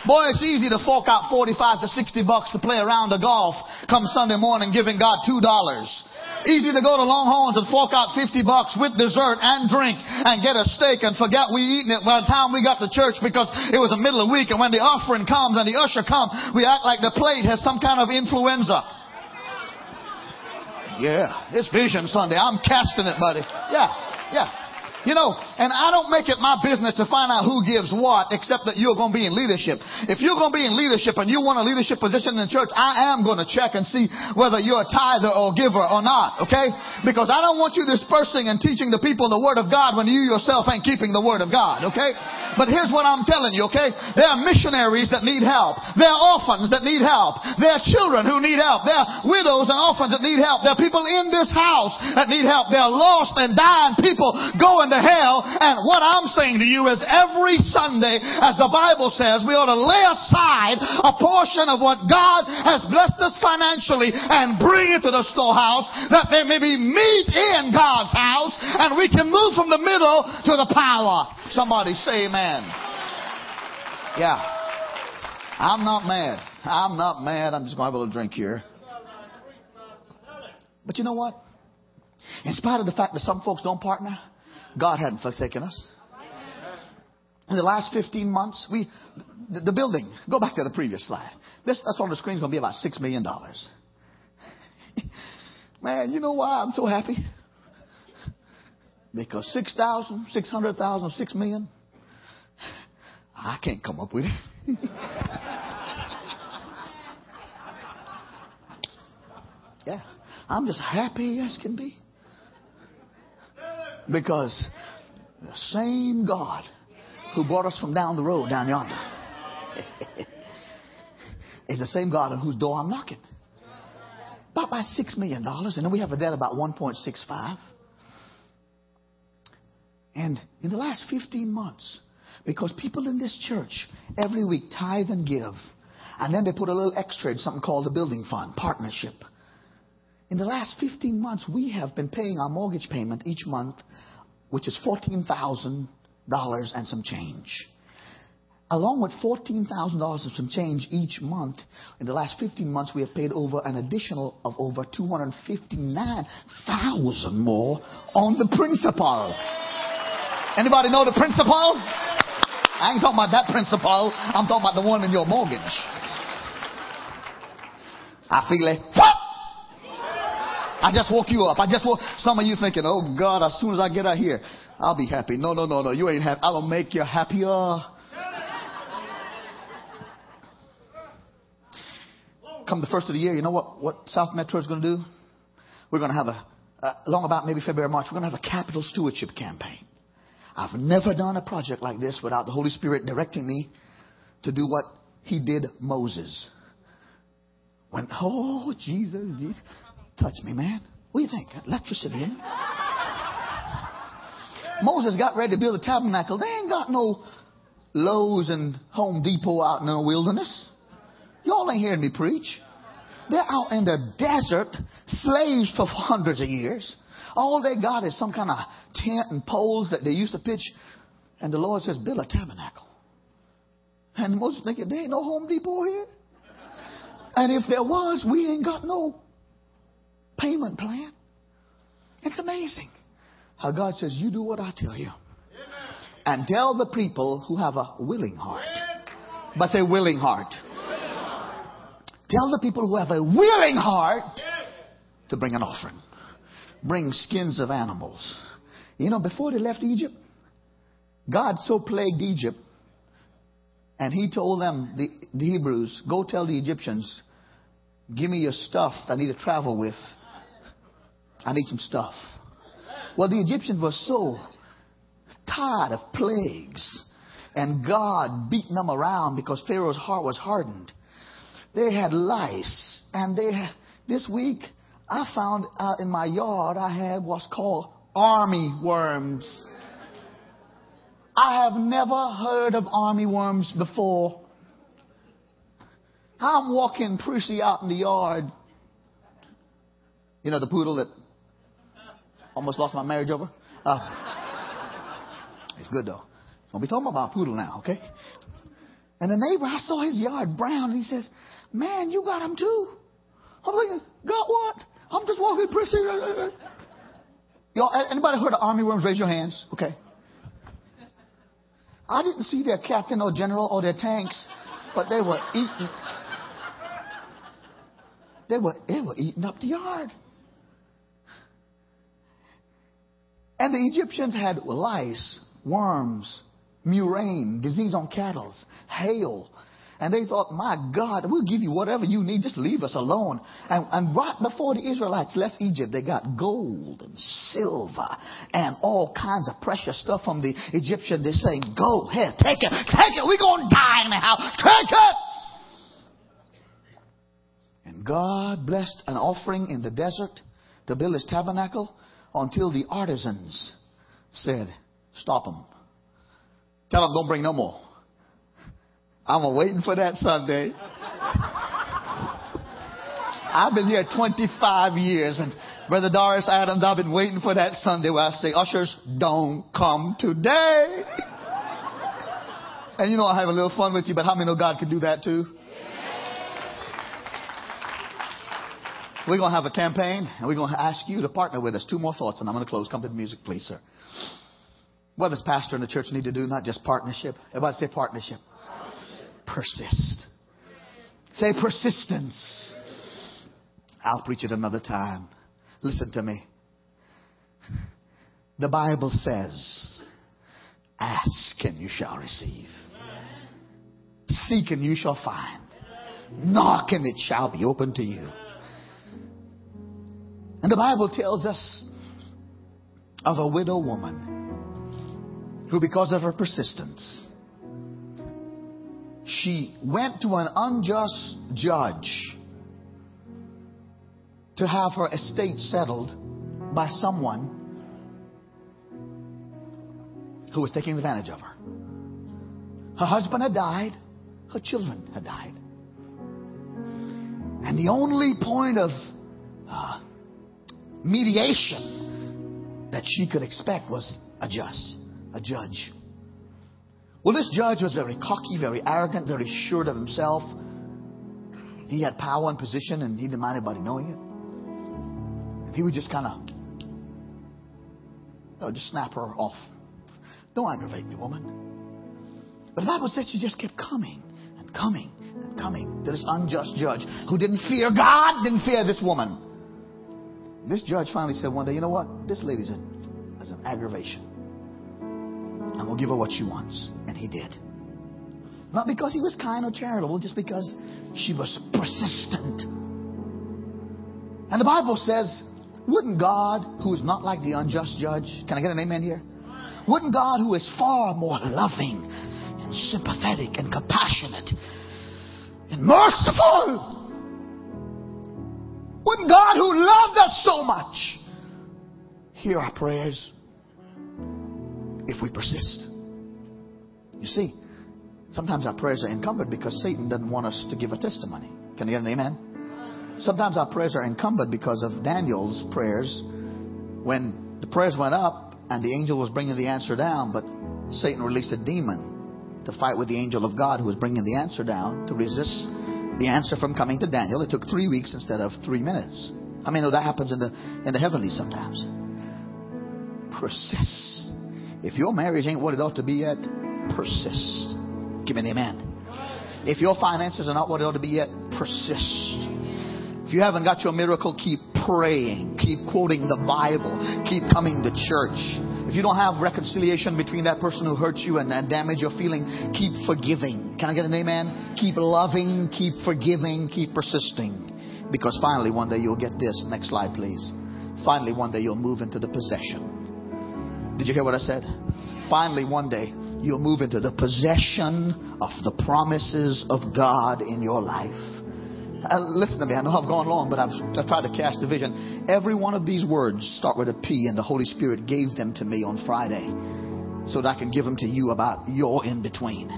[SPEAKER 1] Boy, it's easy to fork out 45 to 60 bucks to play around the golf come Sunday morning giving God $2. Easy to go to Longhorns and fork out 50 bucks with dessert and drink and get a steak and forget we eaten it by the time we got to church because it was the middle of the week and when the offering comes and the usher comes, we act like the plate has some kind of influenza. Yeah, it's Vision Sunday. I'm casting it, buddy. Yeah, yeah. You know, and I don't make it my business to find out who gives what, except that you're going to be in leadership. If you're going to be in leadership and you want a leadership position in the church, I am going to check and see whether you're a tither or giver or not, okay? Because I don't want you dispersing and teaching the people the Word of God when you yourself ain't keeping the Word of God, okay? But here's what I'm telling you, okay? There are missionaries that need help. There are orphans that need help. There are children who need help. There are widows and orphans that need help. There are people in this house that need help. There are lost and dying people going to hell. And what I'm saying to you is every Sunday, as the Bible says, we ought to lay aside a portion of what God has blessed us financially and bring it to the storehouse that there may be meat in God's house and we can move from the middle to the power. Somebody say amen. Yeah. I'm not mad. I'm not mad. I'm just going to have a little drink here. But you know what? In spite of the fact that some folks don't partner, God hadn't forsaken us. In the last 15 months, we, the, the building, go back to the previous slide. This, that's on the screen is going to be about $6 million. Man, you know why I'm so happy? Because 6,000, 600,000, 6 million, I can't come up with it. yeah, I'm just happy as can be. Because the same God who brought us from down the road, down yonder, is the same God on whose door I'm knocking. About by $6 million, and then we have a debt about 1.65. And in the last 15 months, because people in this church every week tithe and give, and then they put a little extra in something called the building fund, partnership. In the last 15 months, we have been paying our mortgage payment each month, which is $14,000 and some change. Along with $14,000 and some change each month, in the last 15 months, we have paid over an additional of over 259,000 more on the principal. Anybody know the principal? I ain't talking about that principal. I'm talking about the one in your mortgage. I feel it. What? I just woke you up. I just woke. Some of you thinking, oh God, as soon as I get out here, I'll be happy. No, no, no, no. You ain't happy. I'll make you happier. Come the first of the year, you know what, what South Metro is going to do? We're going to have a, uh, along about maybe February, March, we're going to have a capital stewardship campaign. I've never done a project like this without the Holy Spirit directing me to do what he did Moses. When, oh, Jesus, Jesus, touch me, man. What do you think? Electricity Moses got ready to build a tabernacle. They ain't got no Lowe's and Home Depot out in the wilderness. Y'all ain't hearing me preach. They're out in the desert, slaves for hundreds of years. All they got is some kind of tent and poles that they used to pitch. And the Lord says, build a tabernacle. And most thinking, there ain't no Home Depot here. And if there was, we ain't got no payment plan. It's amazing how God says, you do what I tell you. And tell the people who have a willing heart. But say willing heart. Tell the people who have a willing heart to bring an offering bring skins of animals. You know, before they left Egypt, God so plagued Egypt, and He told them, the, the Hebrews, go tell the Egyptians, give me your stuff I need to travel with. I need some stuff. Well, the Egyptians were so tired of plagues and God beating them around because Pharaoh's heart was hardened they had lice. And they, this week, I found out in my yard I had what's called army worms. I have never heard of army worms before. I'm walking Prissy out in the yard. You know the poodle that almost lost my marriage over? Uh, it's good though. Don't be talking about poodle now, okay? And the neighbor, I saw his yard brown, and he says, Man, you got him too. I'm thinking, got what? I'm just walking Prissy. Y'all, anybody heard of army worms? Raise your hands. Okay. I didn't see their captain or general or their tanks, but they were eating. They were, they were eating up the yard. And the Egyptians had lice, worms, murrain, disease on cattle, hail. And they thought, my God, we'll give you whatever you need. Just leave us alone. And, and right before the Israelites left Egypt, they got gold and silver and all kinds of precious stuff from the Egyptian. They're saying, go ahead, take it, take it. We're going to die anyhow. Take it. And God blessed an offering in the desert to build his tabernacle until the artisans said, Stop them. Tell them don't bring no more. I'm waiting for that Sunday. I've been here 25 years, and Brother Doris Adams, I've been waiting for that Sunday where I say, Ushers, don't come today. and you know, I have a little fun with you, but how many know God can do that too? We're going to have a campaign, and we're going to ask you to partner with us. Two more thoughts, and I'm going to close. Come to the music, please, sir. What does pastor and the church need to do? Not just partnership. Everybody say partnership. Persist. Say persistence. I'll preach it another time. Listen to me. The Bible says, Ask and you shall receive. Seek and you shall find. Knock and it shall be open to you. And the Bible tells us of a widow woman who, because of her persistence, she went to an unjust judge to have her estate settled by someone who was taking advantage of her. Her husband had died, her children had died. And the only point of uh, mediation that she could expect was a judge, a judge. Well, this judge was very cocky, very arrogant, very sure of himself. He had power and position, and he didn't mind anybody knowing it. And he would just kind of, you know, just snap her off. Don't aggravate me, woman. But the Bible says she just kept coming and coming and coming to this unjust judge who didn't fear God, didn't fear this woman. This judge finally said one day, you know what? This lady's an, an aggravation. Going to give her what she wants. And he did. Not because he was kind or charitable, just because she was persistent. And the Bible says, wouldn't God, who is not like the unjust judge, can I get an amen here? Wouldn't God, who is far more loving and sympathetic and compassionate and merciful, wouldn't God, who loved us so much, hear our prayers if we persist? You see, sometimes our prayers are encumbered because Satan doesn't want us to give a testimony. Can you get an amen? Sometimes our prayers are encumbered because of Daniel's prayers when the prayers went up and the angel was bringing the answer down, but Satan released a demon to fight with the angel of God who was bringing the answer down to resist the answer from coming to Daniel. It took three weeks instead of three minutes. I mean, that happens in the in the heavenlies sometimes. Persist. If your marriage ain't what it ought to be yet, persist. Give me an amen. If your finances are not what it ought to be yet, persist. If you haven't got your miracle, keep praying, keep quoting the Bible, keep coming to church. If you don't have reconciliation between that person who hurt you and, and damaged your feeling, keep forgiving. Can I get an amen? Keep loving, keep forgiving, keep persisting. Because finally, one day you'll get this. Next slide, please. Finally, one day you'll move into the possession. Did you hear what I said? Finally, one day you'll move into the possession of the promises of God in your life. Uh, listen to me. I know I've gone long, but I've, I've tried to cast a vision. Every one of these words start with a P, and the Holy Spirit gave them to me on Friday so that I can give them to you about your in between.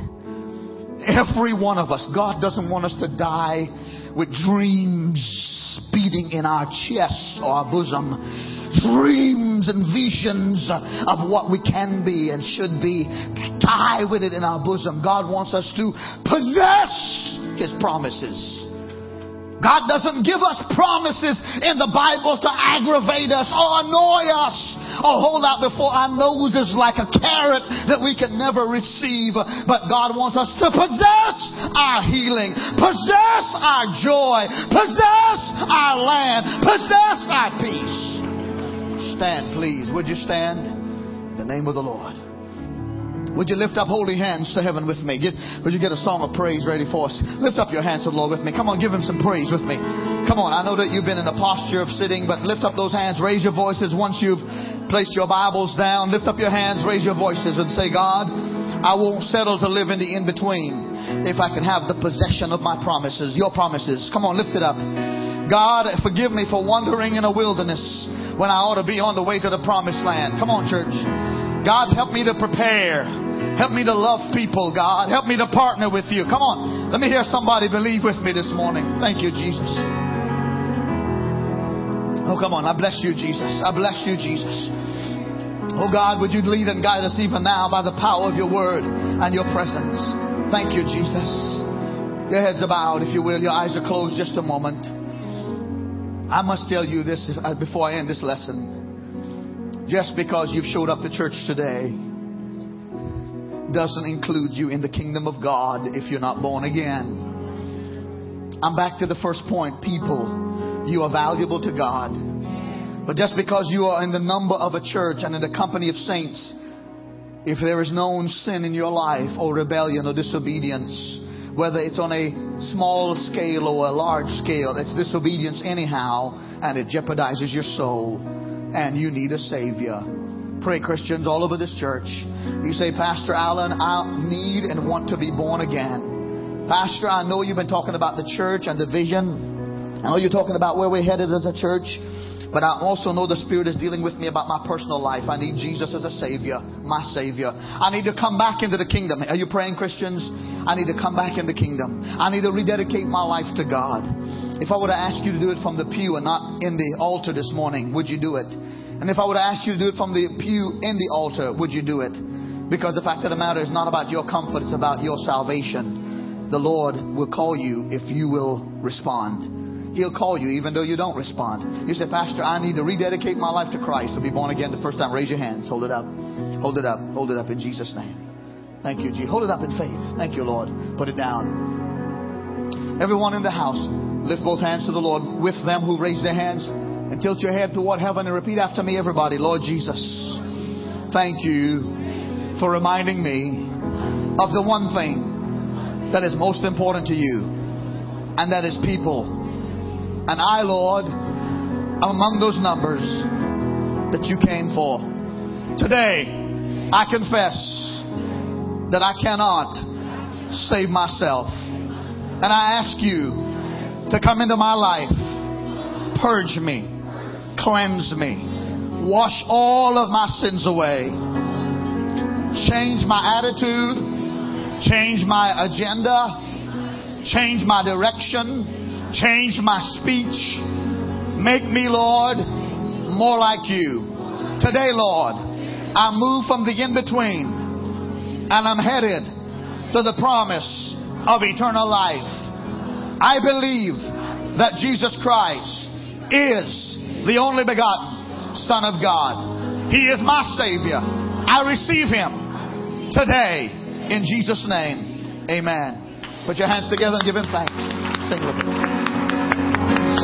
[SPEAKER 1] Every one of us. God doesn't want us to die with dreams beating in our chest or our bosom. Dreams and visions of what we can be and should be. Die with it in our bosom. God wants us to possess His promises. God doesn't give us promises in the Bible to aggravate us or annoy us or hold out before our noses like a carrot that we can never receive. But God wants us to possess our healing, possess our joy, possess our land, possess our peace. Stand, please. Would you stand? In the name of the Lord. Would you lift up holy hands to heaven with me? Get, would you get a song of praise ready for us? Lift up your hands to the Lord with me. Come on, give him some praise with me. Come on, I know that you've been in a posture of sitting, but lift up those hands, raise your voices once you've placed your Bibles down. Lift up your hands, raise your voices, and say, God, I won't settle to live in the in between if I can have the possession of my promises, your promises. Come on, lift it up. God, forgive me for wandering in a wilderness when I ought to be on the way to the promised land. Come on, church. God, help me to prepare. Help me to love people, God. Help me to partner with you. Come on. Let me hear somebody believe with me this morning. Thank you, Jesus. Oh, come on. I bless you, Jesus. I bless you, Jesus. Oh, God, would you lead and guide us even now by the power of your word and your presence? Thank you, Jesus. Your heads are bowed, if you will. Your eyes are closed just a moment. I must tell you this uh, before I end this lesson. Just because you've showed up to church today doesn't include you in the kingdom of God if you're not born again. I'm back to the first point. People, you are valuable to God. But just because you are in the number of a church and in the company of saints, if there is known sin in your life or rebellion or disobedience, whether it's on a small scale or a large scale, it's disobedience anyhow, and it jeopardizes your soul and you need a Savior. Pray, Christians all over this church. You say, Pastor Allan, I need and want to be born again. Pastor, I know you've been talking about the church and the vision. I know you're talking about where we're headed as a church. But I also know the Spirit is dealing with me about my personal life. I need Jesus as a Savior, my Savior. I need to come back into the kingdom. Are you praying, Christians? I need to come back in the kingdom. I need to rededicate my life to God. If I were to ask you to do it from the pew and not in the altar this morning, would you do it? And if I were to ask you to do it from the pew in the altar, would you do it? Because the fact of the matter is not about your comfort, it's about your salvation. The Lord will call you if you will respond. He'll call you even though you don't respond. You say, Pastor, I need to rededicate my life to Christ to be born again the first time. Raise your hands. Hold it up. Hold it up. Hold it up in Jesus' name. Thank you, Jesus. Hold it up in faith. Thank you, Lord. Put it down. Everyone in the house, Lift both hands to the Lord with them who raise their hands and tilt your head toward heaven and repeat after me, everybody. Lord Jesus, thank you for reminding me of the one thing that is most important to you, and that is people. And I, Lord, am among those numbers that you came for. Today, I confess that I cannot save myself. And I ask you to come into my life. Purge me, cleanse me, wash all of my sins away, change my attitude, change my agenda, change my direction, change my speech. Make me, Lord, more like you. Today, Lord, I move from the in between and I'm headed to the promise of eternal life. I believe that Jesus Christ is the only begotten Son of God. He is my Savior. I receive Him today in Jesus' name. Amen. Put your hands together and give Him thanks. Sing with me.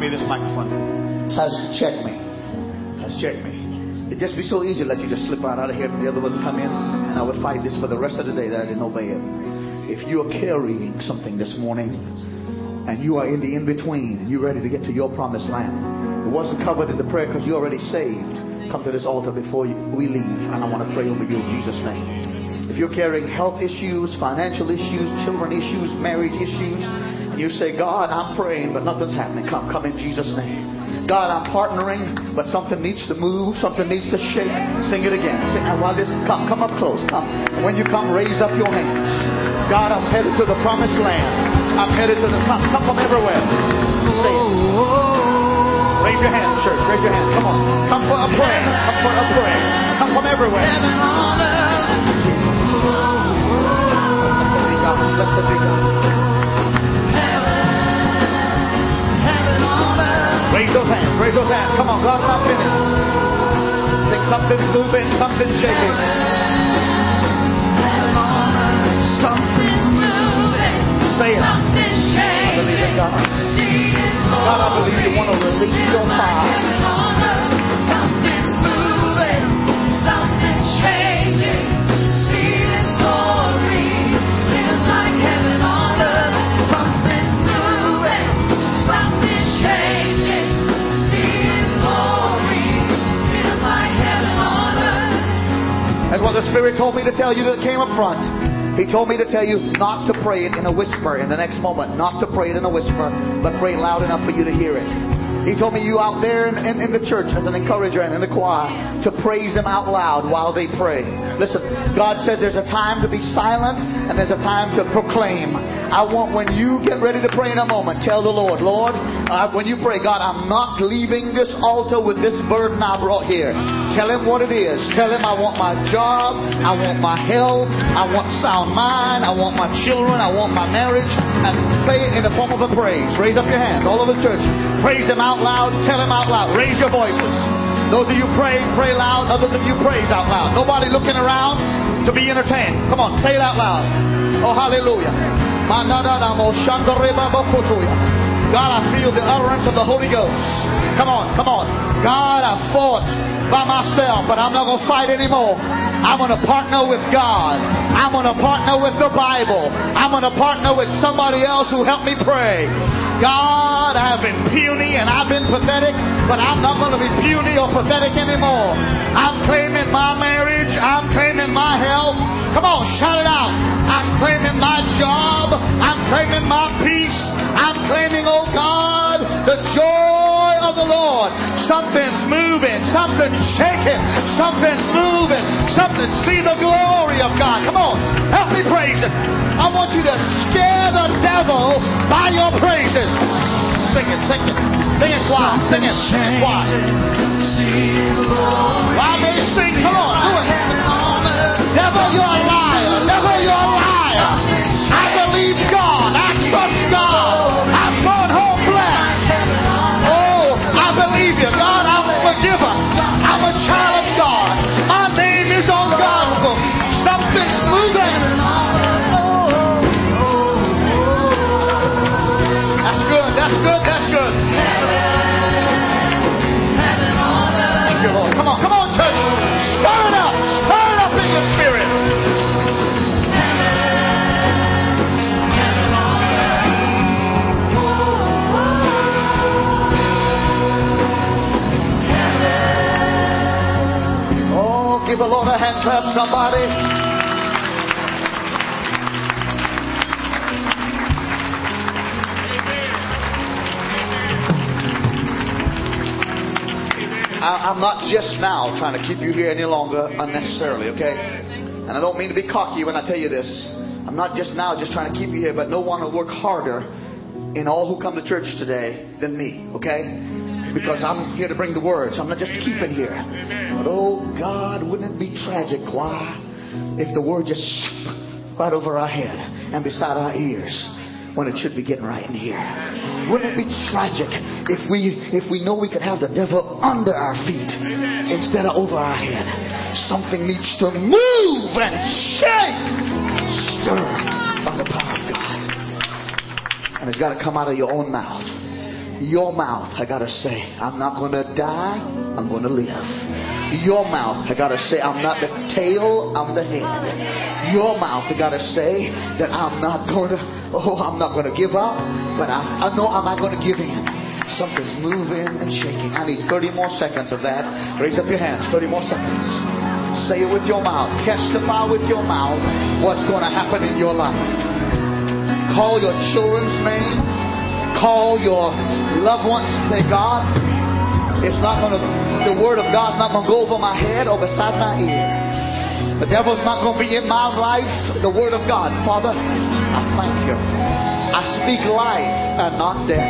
[SPEAKER 1] check
[SPEAKER 2] me. Let's
[SPEAKER 1] check me. Has checked me. It'd just be so easy to let you just slip right out of here and the other one come in, and I would fight this for the rest of the day that I didn't obey it. If you are carrying something this morning, and you are in the in between, and you're ready to get to your promised land, it wasn't covered in the prayer because you're already saved. Come to this altar before we leave, and I want to pray over you in Jesus' name. If you're carrying health issues, financial issues, children issues, marriage issues, you say, God, I'm praying, but nothing's happening, come, come in Jesus' name. God, I'm partnering, but something needs to move, something needs to shake. Sing it again. Sing, while this, come, come up close. Come. When you come, raise up your hands. God, I'm headed to the promised land. I'm headed to the come, come from everywhere. Say. Raise your hand, church. Raise your hand. Come on. Come for a prayer. Come for a prayer. Come from everywhere.
[SPEAKER 2] Heaven on earth.
[SPEAKER 1] Bless the big God.
[SPEAKER 2] Heaven
[SPEAKER 1] those hands. Raise those hands. Come on. God's not finished. Think something's moving, something's shaking.
[SPEAKER 2] Heaven on earth. Something's moving.
[SPEAKER 1] Say it.
[SPEAKER 2] Something's
[SPEAKER 1] I believe in
[SPEAKER 2] changing.
[SPEAKER 1] God. God, I believe you want to release your fire. Spirit told me to tell you that came up front. He told me to tell you not to pray it in a whisper in the next moment, not to pray it in a whisper, but pray loud enough for you to hear it. He told me you out there in, in, in the church as an encourager and in the choir to praise Him out loud while they pray. Listen, God said there's a time to be silent and there's a time to proclaim. I want when you get ready to pray in a moment, tell the Lord, Lord, uh, when you pray, God, I'm not leaving this altar with this burden I brought here. Tell Him what it is. Tell Him I want my job, I want my health, I want sound mind, I want my children, I want my marriage, and say it in the form of a praise. Raise up your hands all over the church. Praise Him out loud. Tell Him out loud. Raise your voices. Those of you pray, pray loud. Others of you praise out loud. Nobody looking around to be entertained. Come on, say it out loud. Oh, hallelujah. God, I feel the utterance of the Holy Ghost. Come on, come on. God, I fought by myself, but I'm not going to fight anymore. I'm going to partner with God. I'm going to partner with the Bible. I'm going to partner with somebody else who helped me pray. God, I have been puny and I've been pathetic, but I'm not going to be puny or pathetic anymore. I'm claiming my marriage. I'm claiming my health. Come on, shout it out. I'm claiming my job. I'm claiming my peace. I'm claiming, oh God, the joy of the Lord. Something's moving. Something's shaking. Something's moving. Something. See the glory of God. Come on, help me praise it. I want you to scare the devil by your praises. Sing it, sing it. Sing it quiet. Sing it. Sing it quiet. While they sing, come on, do it. Devil, you're the Lord a hand clap, somebody. I, I'm not just now trying to keep you here any longer unnecessarily, okay? And I don't mean to be cocky when I tell you this. I'm not just now just trying to keep you here, but no one will work harder in all who come to church today than me, okay? Because I'm here to bring the word, so I'm not just keeping here. But oh God, wouldn't it be tragic, why? If the word just right over our head and beside our ears when it should be getting right in here. Wouldn't it be tragic if we if we know we could have the devil under our feet instead of over our head? Something needs to move and shake, stir by the power of God, and it's got to come out of your own mouth. Your mouth, I gotta say, I'm not gonna die, I'm gonna live. Your mouth, I gotta say, I'm not the tail, I'm the head. Your mouth, I gotta say that I'm not gonna, oh, I'm not gonna give up, but I, I know I'm not gonna give in. Something's moving and shaking. I need 30 more seconds of that. Raise up your hands, 30 more seconds. Say it with your mouth. Testify with your mouth what's going to happen in your life. Call your children's name. Call your loved ones. Say, God, it's not going to, the word of God's not going to go over my head or beside my ear. The devil's not going to be in my life. The word of God. Father, I thank you. I speak life and not death.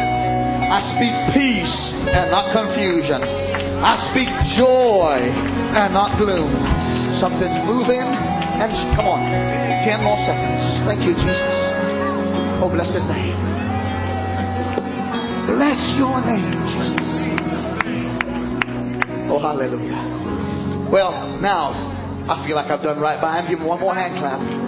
[SPEAKER 1] I speak peace and not confusion. I speak joy and not gloom. Something's moving and come on. Ten more seconds. Thank you, Jesus. Oh, bless his name. Bless your name, Jesus. Oh, hallelujah. Well, now I feel like I've done right by him. Give him one more hand clap.